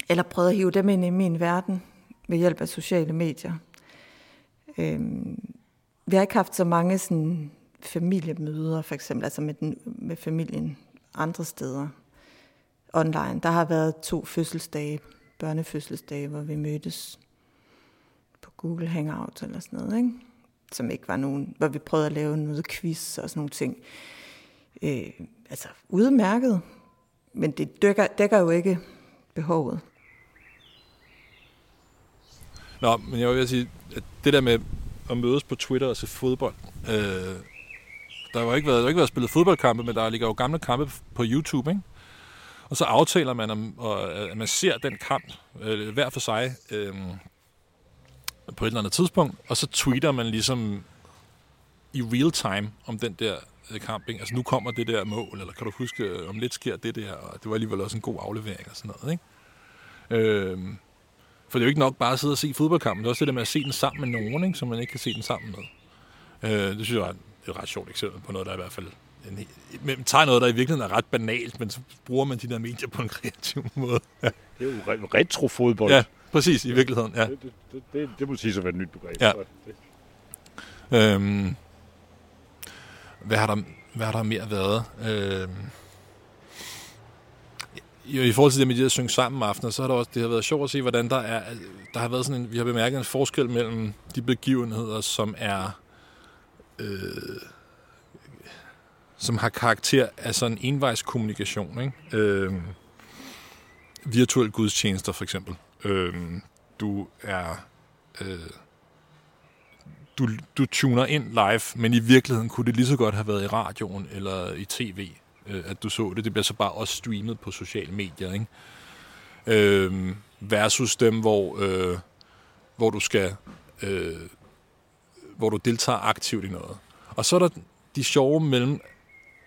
eller prøvet at hive dem ind i min verden ved hjælp af sociale medier. Øhm, vi har ikke haft så mange sådan, familiemøder, for eksempel, altså med, den, med familien andre steder online. Der har været to fødselsdage, børnefødselsdage, hvor vi mødtes på Google Hangout eller sådan noget, ikke? som ikke var nogen, hvor vi prøvede at lave noget quiz og sådan nogle ting. Øh, altså udmærket, men det dækker, dækker jo ikke behovet. Nå, men jeg vil sige, at det der med at mødes på Twitter og se fodbold, øh, der har jo ikke været, der har ikke været spillet fodboldkampe, men der ligger jo gamle kampe på YouTube, ikke? Og så aftaler man, om, og, øh, at man ser den kamp øh, hver for sig øh, på et eller andet tidspunkt, og så tweeter man ligesom i real time om den der øh, kamp. Ikke? Altså nu kommer det der mål, eller kan du huske, øh, om lidt sker det der, og det var alligevel også en god aflevering og sådan noget. Ikke? Øh, for det er jo ikke nok bare at sidde og se fodboldkampen, det er også det der med at se den sammen med nogen, ikke? som man ikke kan se den sammen med. Øh, det synes jeg er et ret sjovt eksempel på noget, der er i hvert fald en, man tager noget, der i virkeligheden er ret banalt, men så bruger man de der medier på en kreativ måde. Ja. Det er jo retrofodbold. Ja, præcis, i virkeligheden. Ja. Det, det, det, det må sige så være et nyt begreb. Ja. Øhm, hvad, har der, hvad har der mere været? Øhm, i, I forhold til det med de at synge sammen aftener, så har det også det har været sjovt at se, hvordan der er, der har været sådan en, vi har bemærket en forskel mellem de begivenheder, som er øh, som har karakter af sådan en envejskommunikation. Ikke? Øh, virtuel gudstjenester for eksempel. Øh, du er... Øh, du, du tuner ind live, men i virkeligheden kunne det lige så godt have været i radioen eller i tv, øh, at du så det. Det bliver så bare også streamet på sociale medier. Ikke? Øh, versus dem, hvor, øh, hvor du skal... Øh, hvor du deltager aktivt i noget. Og så er der de sjove mellem,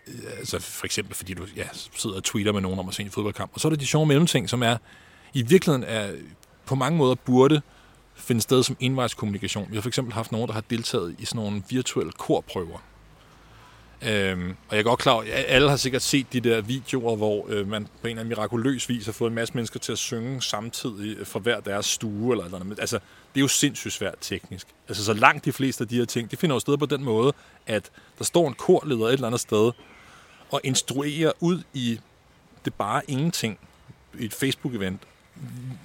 øh, altså for eksempel fordi du ja, sidder og tweeter med nogen om at se en fodboldkamp, og så er der de sjove mellemting, som er i virkeligheden er på mange måder burde finde sted som envejskommunikation. Vi har for eksempel haft nogen, der har deltaget i sådan nogle virtuelle korprøver, Øhm, og jeg er godt klar at alle har sikkert set de der videoer, hvor øh, man på en eller anden mirakuløs vis har fået en masse mennesker til at synge samtidig øh, fra hver deres stue. Eller eller andet. Altså, det er jo sindssygt svært teknisk. Altså, så langt de fleste af de her ting, de finder jo sted på den måde, at der står en korleder et eller andet sted og instruerer ud i det bare ingenting i et Facebook-event,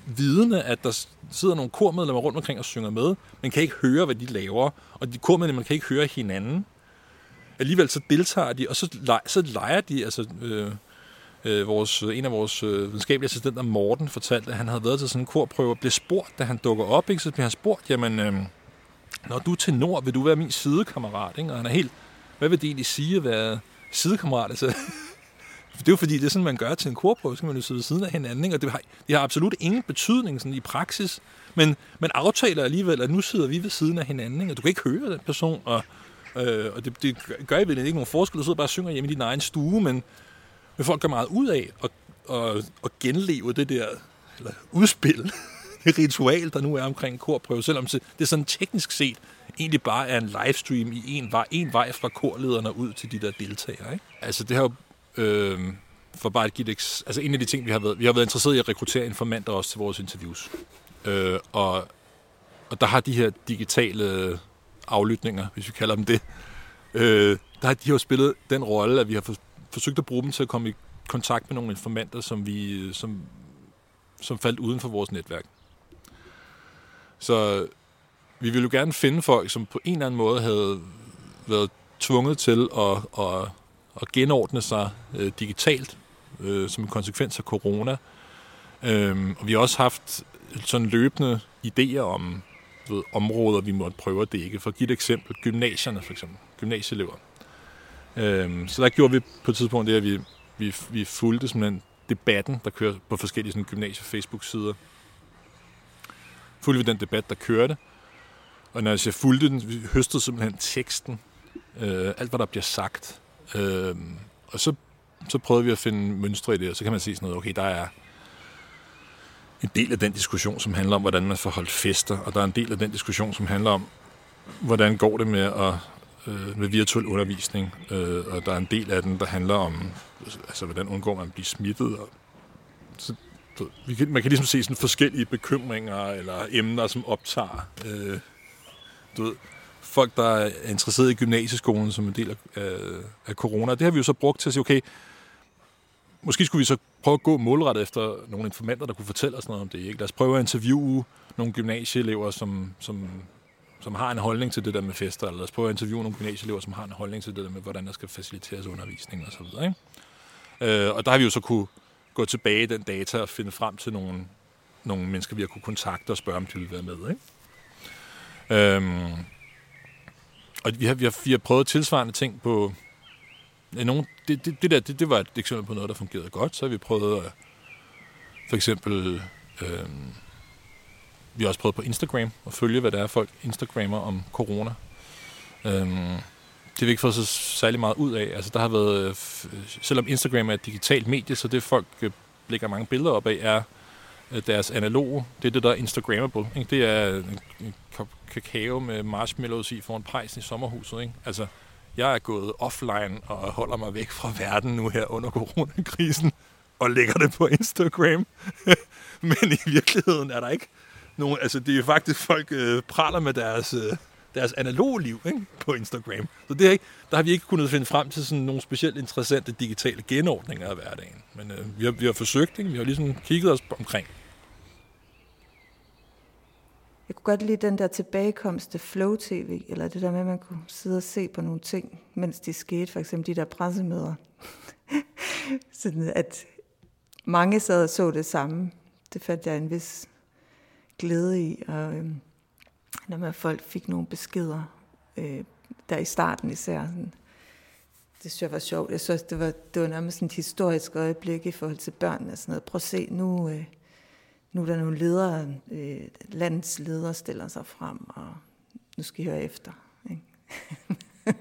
vidende, at der sidder nogle kormedlemmer rundt omkring og synger med, men kan ikke høre, hvad de laver, og de kormedlemmer kan ikke høre hinanden alligevel så deltager de, og så, le, så leger de, altså øh, øh, vores, en af vores øh, videnskabelige assistenter, Morten, fortalte, at han havde været til sådan en korprøve og blev spurgt, da han dukker op, ikke? så bliver han spurgt, jamen, øh, når du er til nord, vil du være min sidekammerat? Ikke? Og han er helt, hvad vil det egentlig sige at være sidekammerat? Altså, det er jo fordi, det er sådan, man gør til en korprøve, så kan man jo sidde siden af hinanden, ikke? og det har, det har absolut ingen betydning sådan i praksis, men man aftaler alligevel, at nu sidder vi ved siden af hinanden, ikke? og du kan ikke høre den person, og Øh, og det, det gør i ikke nogen forskel. Du sidder bare og synger hjemme i din egen stue, men, men folk gør meget ud af at, at, at genleve det der eller udspil, det ritual, der nu er omkring korprøve, selvom det sådan teknisk set egentlig bare er en livestream i en vej, en vej fra korlederne ud til de der deltagere. Ikke? Altså det har jo, øh, for bare at give det, altså en af de ting, vi har været, vi har været interesseret i at rekruttere informanter også til vores interviews. Øh, og, og der har de her digitale aflytninger, hvis vi kalder dem det, øh, der har de jo spillet den rolle, at vi har for, forsøgt at bruge dem til at komme i kontakt med nogle informanter, som, vi, øh, som, som faldt uden for vores netværk. Så vi ville jo gerne finde folk, som på en eller anden måde havde været tvunget til at, at, at genordne sig øh, digitalt øh, som en konsekvens af corona. Øh, og vi har også haft sådan løbende idéer om ved, områder, vi måtte prøve at dække. For at give et eksempel, gymnasierne for eksempel, gymnasieelever. Øhm, så der gjorde vi på et tidspunkt det, at vi, vi, vi fulgte simpelthen debatten, der kører på forskellige sådan, gymnasie-Facebook-sider. Fulgte vi den debat, der kørte. Og når jeg siger fulgte den, vi høstede simpelthen teksten, øh, alt hvad der bliver sagt, øh, og så, så prøvede vi at finde mønstre i det, og så kan man se sådan noget, okay, der er en del af den diskussion, som handler om, hvordan man får holdt fester, og der er en del af den diskussion, som handler om, hvordan går det med at øh, med virtuel undervisning, øh, og der er en del af den, der handler om, altså hvordan undgår man at blive smittet. Og, så, vi kan, man kan ligesom se sådan forskellige bekymringer eller emner, som optager øh, du ved, folk, der er interesseret i gymnasieskolen som en del af, af, af corona. Det har vi jo så brugt til at sige, okay, måske skulle vi så prøve at gå målrettet efter nogle informanter, der kunne fortælle os noget om det. Ikke? Lad os prøve at interviewe nogle gymnasieelever, som, som, som har en holdning til det der med fester, eller lad os prøve at interviewe nogle gymnasieelever, som har en holdning til det der med, hvordan der skal faciliteres undervisning osv. Og, Øh, og der har vi jo så kunne gå tilbage i den data og finde frem til nogle, nogle mennesker, vi har kunne kontakte og spørge, om de ville være med. Ikke? Øhm, og vi har, vi, har, vi har prøvet tilsvarende ting på... Nogen, det, det, det, der, det, det var et eksempel på noget, der fungerede godt. Så har vi prøvet at, for eksempel... øh, vi har også prøvet på Instagram at følge, hvad der er folk Instagrammer om corona. Øh, det har vi ikke fået så særlig meget ud af. Altså, der har været, øh, selvom Instagram er et digitalt medie, så det folk øh, lægger mange billeder op af, er øh, deres analoge. Det er det, der er Instagrammable. Ikke? Det er en kop kakao med marshmallows i foran pejsen i sommerhuset. Ikke? Altså, jeg er gået offline og holder mig væk fra verden nu her under coronakrisen og lægger det på Instagram. Men i virkeligheden er der ikke nogen... Altså, det er faktisk, folk øh, praler med deres... Øh, deres analoge liv ikke? på Instagram. Så det er ikke, der har vi ikke kunnet finde frem til sådan nogle specielt interessante digitale genordninger af hverdagen. Men øh, vi, har, vi har forsøgt, ikke? vi har ligesom kigget os omkring. Jeg kunne godt lide den der tilbagekomst til Flow TV, eller det der med, at man kunne sidde og se på nogle ting, mens de skete, for eksempel de der pressemøder. Sådan at mange sad og så det samme. Det fandt jeg en vis glæde i, og øhm, når man folk fik nogle beskeder, øh, der i starten især. Sådan, det synes jeg var sjovt. Jeg synes, det var, det var nærmest et historisk øjeblik i forhold til børnene. Sådan noget. Prøv at se, nu, øh, nu er der nogle ledere, øh, landets ledere stiller sig frem, og nu skal I høre efter. Ikke?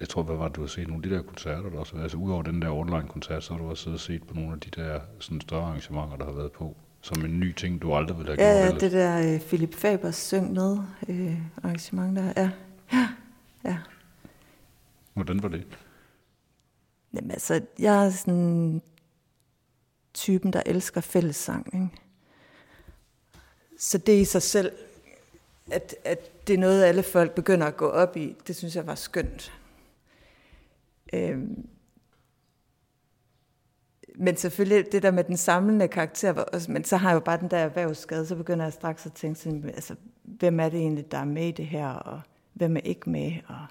jeg tror, hvad var det, du har set nogle af de der koncerter, der også, altså udover den der online-koncert, så har du også siddet og set på nogle af de der sådan større arrangementer, der har været på, som en ny ting, du aldrig ville have ja, gjort. Ja, det der uh, Philip Fabers syng med uh, arrangement der, ja. ja. ja. Hvordan var det? Jamen altså, jeg er sådan typen, der elsker fællessang. Ikke? Så det i sig selv, at, at det er noget, alle folk begynder at gå op i, det synes jeg var skønt. Øhm, men selvfølgelig, det der med den samlende karakter, også, men så har jeg jo bare den der erhvervsskade, så begynder jeg straks at tænke sådan, altså, hvem er det egentlig, der er med i det her, og hvem er ikke med, og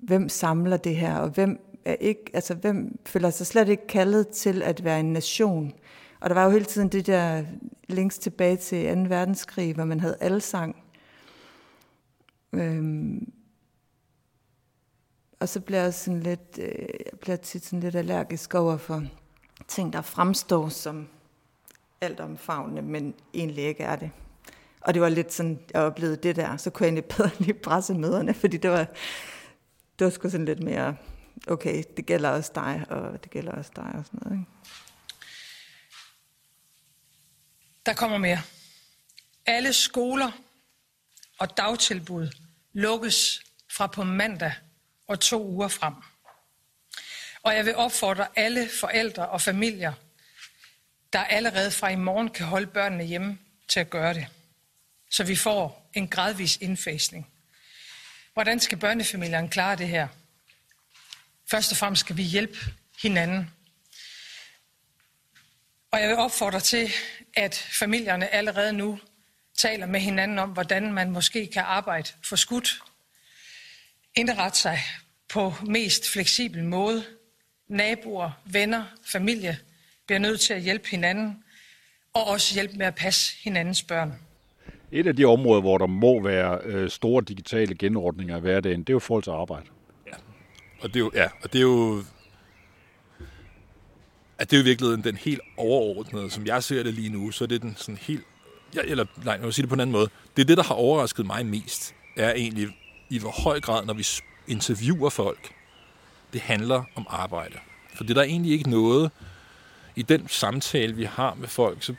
hvem samler det her, og hvem er ikke, altså hvem føler sig slet ikke kaldet til at være en nation. Og der var jo hele tiden det der links tilbage til 2. verdenskrig, hvor man havde alsang. Øhm, og så bliver jeg sådan lidt, øh, jeg bliver tit sådan lidt allergisk over for ting, der fremstår som alt omfavnende, men egentlig ikke er det. Og det var lidt sådan, jeg oplevede det der, så kunne jeg egentlig bedre lide pressemøderne, fordi det var, det var sgu sådan lidt mere, okay, det gælder også dig, og det gælder også dig og sådan noget. Ikke? Der kommer mere. Alle skoler og dagtilbud lukkes fra på mandag og to uger frem. Og jeg vil opfordre alle forældre og familier, der allerede fra i morgen kan holde børnene hjemme, til at gøre det. Så vi får en gradvis indfasning. Hvordan skal børnefamilierne klare det her? Først og fremmest skal vi hjælpe hinanden. Og jeg vil opfordre til, at familierne allerede nu taler med hinanden om, hvordan man måske kan arbejde for skudt, indrette sig på mest fleksibel måde, naboer, venner, familie bliver nødt til at hjælpe hinanden, og også hjælpe med at passe hinandens børn. Et af de områder, hvor der må være øh, store digitale genordninger i hverdagen, det er jo forhold til arbejde. Og det er jo, ja, og det er jo at det er jo i virkeligheden den helt overordnede, som jeg ser det lige nu, så er det den sådan helt, ja, eller nej, jeg vil sige det på en anden måde, det er det, der har overrasket mig mest, er egentlig i hvor høj grad, når vi interviewer folk, det handler om arbejde. For det der er egentlig ikke noget i den samtale, vi har med folk, så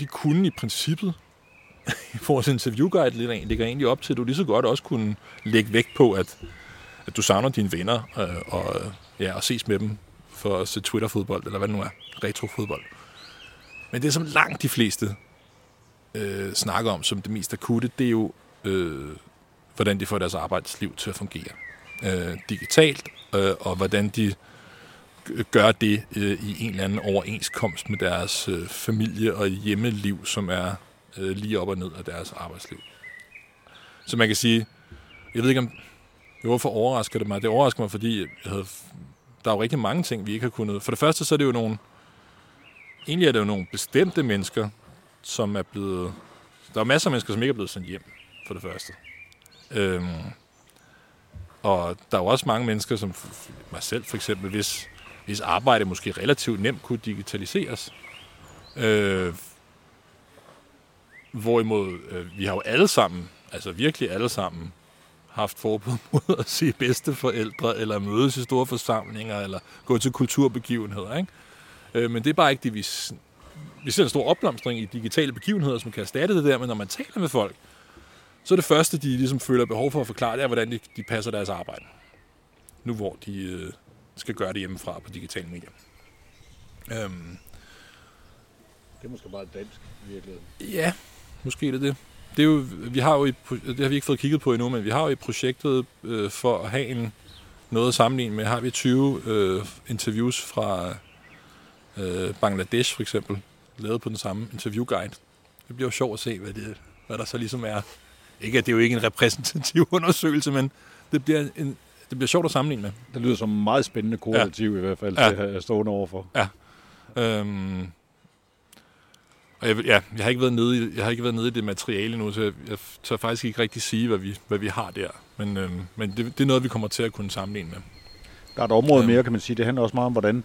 de kunne i princippet i vores interviewguide ligger egentlig op til, at du lige så godt også kunne lægge vægt på, at, at du savner dine venner øh, og, ja, og ses med dem for at se Twitter-fodbold, eller hvad det nu er, retro-fodbold. Men det, som langt de fleste øh, snakker om som det mest akutte, det er jo, øh, hvordan de får deres arbejdsliv til at fungere øh, digitalt, øh, og hvordan de gør det øh, i en eller anden overenskomst med deres øh, familie og hjemmeliv, som er øh, lige op og ned af deres arbejdsliv. Så man kan sige, jeg ved ikke om, jo, hvorfor overrasker det mig? Det overrasker mig, fordi øh, jeg havde, der er jo rigtig mange ting, vi ikke har kunnet. For det første, så er det jo nogle, egentlig er det jo nogle bestemte mennesker, som er blevet, der er masser af mennesker, som ikke er blevet sendt hjem, for det første. Øhm, og der er jo også mange mennesker, som mig selv for eksempel, hvis, hvis arbejde måske relativt nemt kunne digitaliseres. Øh, Hvorimod, øh, vi har jo alle sammen, altså virkelig alle sammen, haft forbud mod at se bedsteforældre, eller mødes i store forsamlinger, eller gå til kulturbegivenheder. Ikke? Øh, men det er bare ikke det, vi... Vi ser en stor opblomstring i digitale begivenheder, som kan erstatte det der, men når man taler med folk, så er det første, de ligesom føler behov for at forklare, det er, hvordan de, de passer deres arbejde. Nu hvor de øh, skal gøre det hjemmefra på digitale medier. Øhm. Det er måske bare dansk, virkelig. Ja, Måske er det det. Det er jo, vi har jo i, det har vi ikke fået kigget på endnu, men vi har jo i projektet øh, for at have en, noget at sammenligne med, har vi 20 øh, interviews fra øh, Bangladesh for eksempel, lavet på den samme interviewguide. Det bliver jo sjovt at se, hvad, det, hvad der så ligesom er. Ikke at det er jo ikke en repræsentativ undersøgelse, men det bliver, en, det bliver sjovt at sammenligne med. Det lyder som meget spændende korrelativ ja. i hvert fald ja. til at stå overfor. Ja. Øhm, og jeg, ja, jeg har ikke været nede i, jeg har ikke været nede i det materiale nu, så jeg, jeg tør faktisk ikke rigtig sige, hvad vi, hvad vi har der. Men, øhm, men det, det er noget, vi kommer til at kunne sammenligne med. Der er et område øhm. mere, kan man sige. Det handler også meget om, hvordan,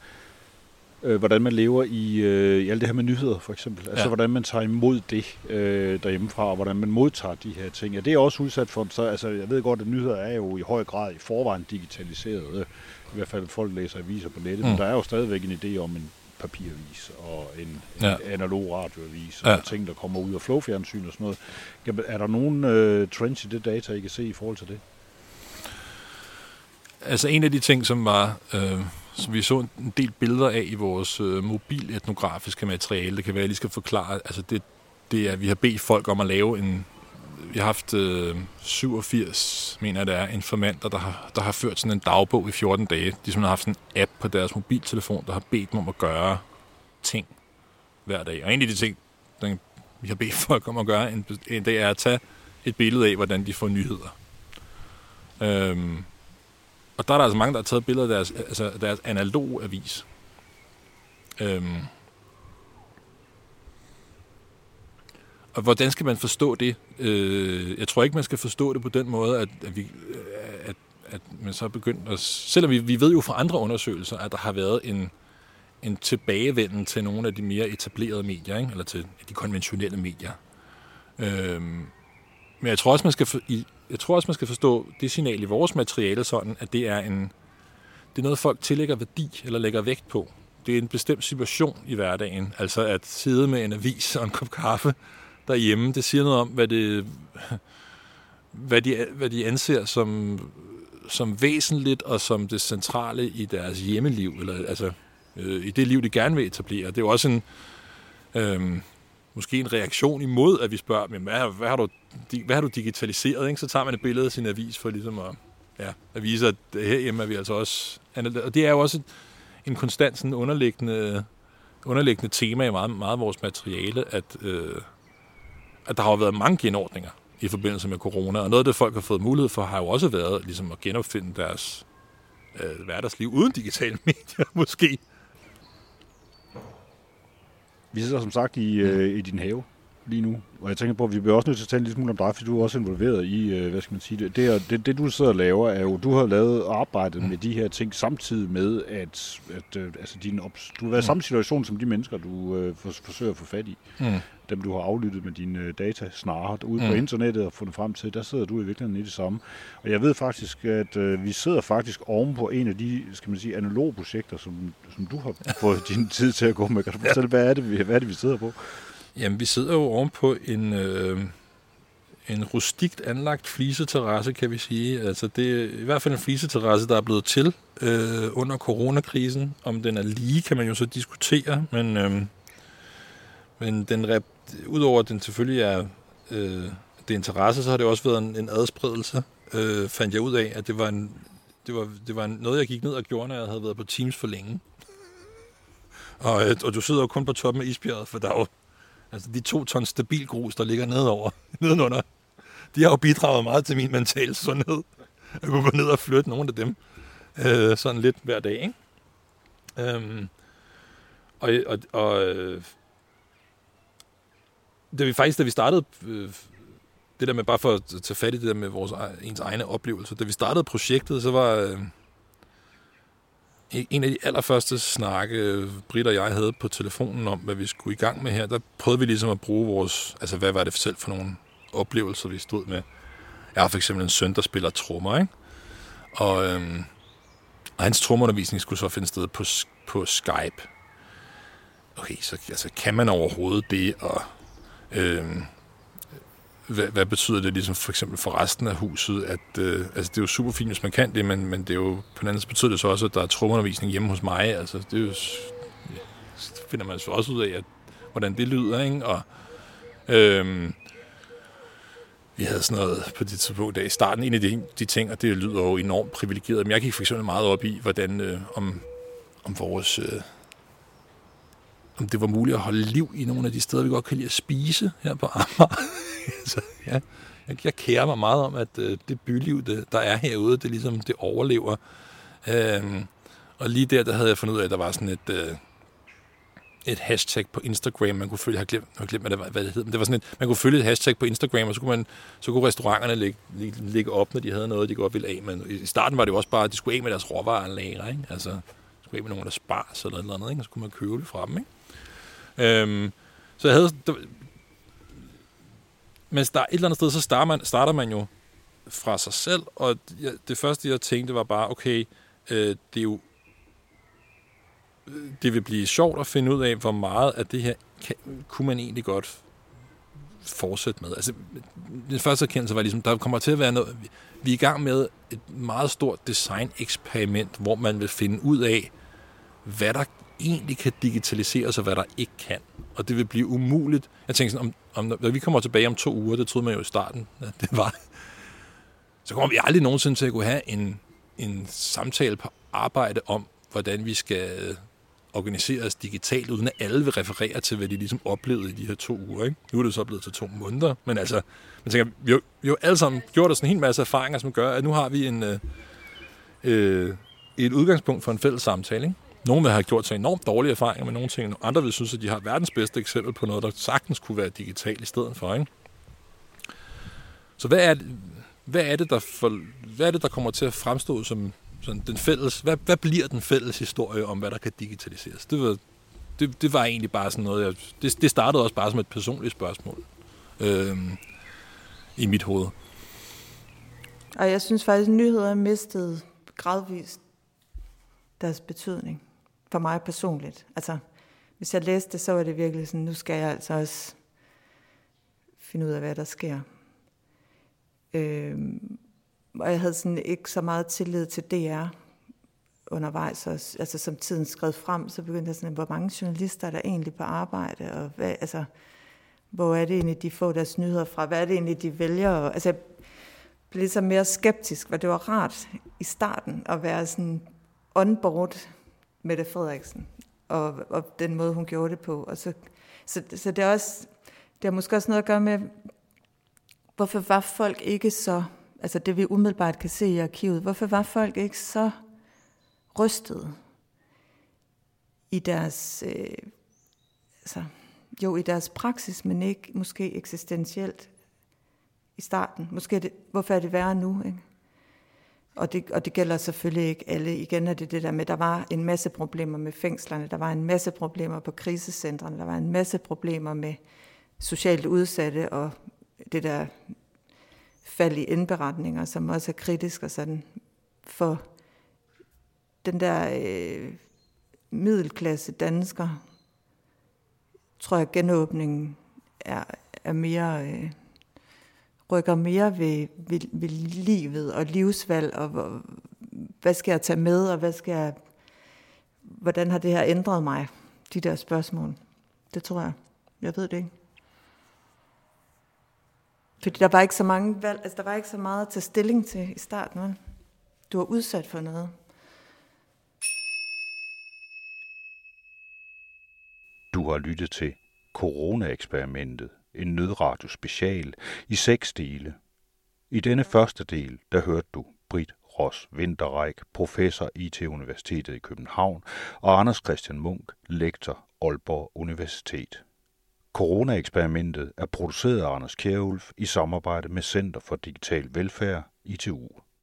øh, hvordan man lever i, øh, i alt det her med nyheder, for eksempel. Altså, ja. hvordan man tager imod det øh, derhjemmefra, og hvordan man modtager de her ting. Ja, det er også udsat for, så altså, jeg ved godt, at nyheder er jo i høj grad i forvejen digitaliseret. I hvert fald, folk læser aviser på nettet, mm. men der er jo stadigvæk en idé om en papiravis og en, en ja. analog radioavis ja. og ting, der kommer ud af flowfjernsyn og sådan noget. Er der nogen øh, trends i det data, I kan se i forhold til det? Altså en af de ting, som var, øh, som vi så en del billeder af i vores øh, mobiletnografiske materiale, det kan være, at jeg lige skal forklare, altså det, det er, at vi har bedt folk om at lave en, vi har haft øh, 87, mener jeg det er, informanter, der har, der har ført sådan en dagbog i 14 dage. De har haft en app på deres mobiltelefon, der har bedt dem om at gøre ting hver dag. Og en af de ting, den, vi har bedt folk om at gøre, en, en dag er at tage et billede af, hvordan de får nyheder. Øhm, og der er der altså mange, der har taget billeder af deres, altså deres analog avis. Øhm, Og hvordan skal man forstå det? Øh, jeg tror ikke, man skal forstå det på den måde, at, at, vi, at, at man så er begyndt at... Selvom vi, vi ved jo fra andre undersøgelser, at der har været en, en tilbagevenden til nogle af de mere etablerede medier, ikke? eller til de konventionelle medier. Øh, men jeg tror også, man skal for, jeg tror også, man skal forstå det signal i vores materiale sådan, at det er en det er noget, folk tillægger værdi eller lægger vægt på. Det er en bestemt situation i hverdagen. Altså at sidde med en avis og en kop kaffe derhjemme. Det siger noget om, hvad, det, hvad, de, hvad de anser som, som væsentligt og som det centrale i deres hjemmeliv, eller altså øh, i det liv, de gerne vil etablere. Det er jo også en, øh, måske en reaktion imod, at vi spørger, men hvad, hvad, har, du, hvad har du digitaliseret? Ikke? Så tager man et billede af sin avis for ligesom at, ja, at vise, at herhjemme er vi altså også... Og det er jo også en konstant sådan underliggende, underliggende tema i meget, meget af vores materiale, at, øh, at der har været mange genordninger i forbindelse med corona, og noget af det, folk har fået mulighed for, har jo også været ligesom at genopfinde deres øh, hverdagsliv uden digitale medier, måske. Vi sidder som sagt i, øh, i din have lige nu. Og jeg tænker på, at vi bliver også nødt til at tale lidt smule om dig, fordi du er også involveret i, øh, hvad skal man sige, det, det, det, det du sidder og laver, er jo, du har lavet arbejdet mm. med de her ting samtidig med, at, at øh, altså din ops, du har været i mm. samme situation som de mennesker, du øh, for, forsøger at få fat i. Mm. Dem, du har aflyttet med dine øh, data snart ude mm. på internettet og fundet frem til, der sidder du i virkeligheden i det samme. Og jeg ved faktisk, at øh, vi sidder faktisk oven på en af de, skal man sige, analoge projekter, som, som du har fået din tid til at gå med. Kan du fortælle, ja. hvad, er det, vi, hvad er det, vi sidder på? Jamen, vi sidder jo ovenpå en, øh, en rustikt anlagt fliseterrasse, kan vi sige. Altså, det er i hvert fald en fliseterrasse, der er blevet til øh, under coronakrisen. Om den er lige, kan man jo så diskutere, men, øh, men den rep, udover at den selvfølgelig er øh, det interesse, så har det også været en, en adspredelse, øh, fandt jeg ud af, at det var, en, det, var, det var noget, jeg gik ned og gjorde, når jeg havde været på Teams for længe. Og, øh, og du sidder jo kun på toppen af isbjerget, for der er jo Altså de to tons stabil grus, der ligger nedover, nedenunder, de har jo bidraget meget til min mentale sundhed. Jeg kunne gå ned og flytte nogle af dem øh, sådan lidt hver dag, ikke? Øhm, og, og, og øh, det vi faktisk, da vi startede, øh, det der med bare for at tage fat i det der med vores, øh, ens egne oplevelser, da vi startede projektet, så var, øh, en af de allerførste snakke, Britt og jeg havde på telefonen om, hvad vi skulle i gang med her, der prøvede vi ligesom at bruge vores, altså hvad var det selv for nogle oplevelser, vi stod med. Jeg har for eksempel en søn, der spiller trommer, ikke? Og, øhm, og hans trommerundervisning skulle så finde sted på, på Skype. Okay, så altså, kan man overhovedet det, og øhm, hvad, hvad betyder det ligesom for eksempel for resten af huset? At, øh, altså det er jo super fint, hvis man kan det, men, men det er jo, på den anden side betyder det så også, at der er trumundervisning hjemme hos mig. Altså det er jo, det finder man så også ud af, at, hvordan det lyder, ikke? Og øh, vi havde sådan noget på det tidspunkt i starten. En af de, de ting, og det lyder jo enormt privilegeret, men jeg gik for eksempel meget op i, hvordan øh, om, om vores... Øh, om det var muligt at holde liv i nogle af de steder, vi godt kan lide at spise her på Amager. så ja, jeg, jeg kærer mig meget om, at øh, det byliv, det, der er herude, det ligesom, det overlever. Øhm, og lige der, der havde jeg fundet ud af, at der var sådan et, øh, et hashtag på Instagram, man kunne følge, jeg har glemt, jeg har glemt hvad, det, hvad det hed, men det var sådan et, man kunne følge et hashtag på Instagram, og så kunne, man, så kunne restauranterne ligge, ligge, op, når de havde noget, de godt ville af. Men i starten var det jo også bare, at de skulle af med deres råvareanlæg, ikke? Altså, de skulle af med nogen, der spars eller noget andet, ikke? Og så kunne man købe det fra dem, ikke? Øhm, så jeg havde, der, men der, et eller andet sted, så starter man, starter man jo fra sig selv, og det første, jeg tænkte, var bare, okay, øh, det er jo det vil blive sjovt at finde ud af, hvor meget af det her kan, kunne man egentlig godt fortsætte med. Altså, den første erkendelse var ligesom, der kommer til at være noget, vi er i gang med et meget stort design-eksperiment, hvor man vil finde ud af, hvad der egentlig kan digitaliseres, og hvad der ikke kan. Og det vil blive umuligt. Jeg tænker sådan, om, om, når vi kommer tilbage om to uger, det troede man jo i starten, at det var, så kommer vi aldrig nogensinde til at kunne have en, en samtale på arbejde om, hvordan vi skal organisere os digitalt, uden at alle vil referere til, hvad de ligesom oplevede i de her to uger. Ikke? Nu er det så blevet til to måneder, men altså, man tænker, vi har, jo alle sammen gjort os en hel masse erfaringer, som gør, at nu har vi en, øh, øh et udgangspunkt for en fælles samtale. Ikke? Nogle vil have gjort sig enormt dårlige erfaringer med nogle ting, og andre vil synes, at de har verdens bedste eksempel på noget, der sagtens kunne være digitalt i stedet for. Ikke? Så hvad er, det, hvad, er det, der for, hvad er det, der kommer til at fremstå som sådan den fælles, hvad, hvad bliver den fælles historie om, hvad der kan digitaliseres? Det var, det, det var egentlig bare sådan noget, jeg, det, det startede også bare som et personligt spørgsmål øh, i mit hoved. Og jeg synes faktisk, at nyheder mistet gradvist deres betydning for mig personligt. Altså, hvis jeg læste det, så var det virkelig sådan, nu skal jeg altså også finde ud af, hvad der sker. Øh, og jeg havde sådan ikke så meget tillid til DR undervejs. Også. Altså som tiden skred frem, så begyndte jeg sådan, hvor mange journalister er der egentlig på arbejde, og hvad, altså, hvor er det egentlig, de får deres nyheder fra? Hvad er det egentlig, de vælger? Og, altså, jeg blev så mere skeptisk, hvor det var rart i starten at være sådan on board Mette Frederiksen, og, og den måde, hun gjorde det på. Og så, så, så det, er også, det har måske også noget at gøre med, hvorfor var folk ikke så, altså det vi umiddelbart kan se i arkivet, hvorfor var folk ikke så rystet i deres, øh, altså, jo i deres praksis, men ikke måske eksistentielt i starten. Måske er det, hvorfor er det værre nu? Ikke? Og, det, og det gælder selvfølgelig ikke alle. Igen er det det der med, at der var en masse problemer med fængslerne, der var en masse problemer på krisecentrene, der var en masse problemer med socialt udsatte og det der fald i indberetninger, som også er kritisk og sådan. For den der øh, middelklasse dansker, tror jeg, genåbningen er, er mere, øh, rykker mere ved, ved, ved livet og livsvalg, og hvor, hvad skal jeg tage med, og hvad skal jeg, hvordan har det her ændret mig, de der spørgsmål. Det tror jeg. Jeg ved det ikke. Fordi der var ikke så mange valg, altså der var ikke så meget at tage stilling til i starten. Vel? Du var udsat for noget. Du har lyttet til Corona-eksperimentet, en nødradio special i seks dele. I denne første del, der hørte du Britt Ross Vinterreik, professor IT Universitetet i København, og Anders Christian Munk, lektor Aalborg Universitet. Corona-eksperimentet er produceret af Anders Kjærulf i samarbejde med Center for Digital Velfærd, ITU.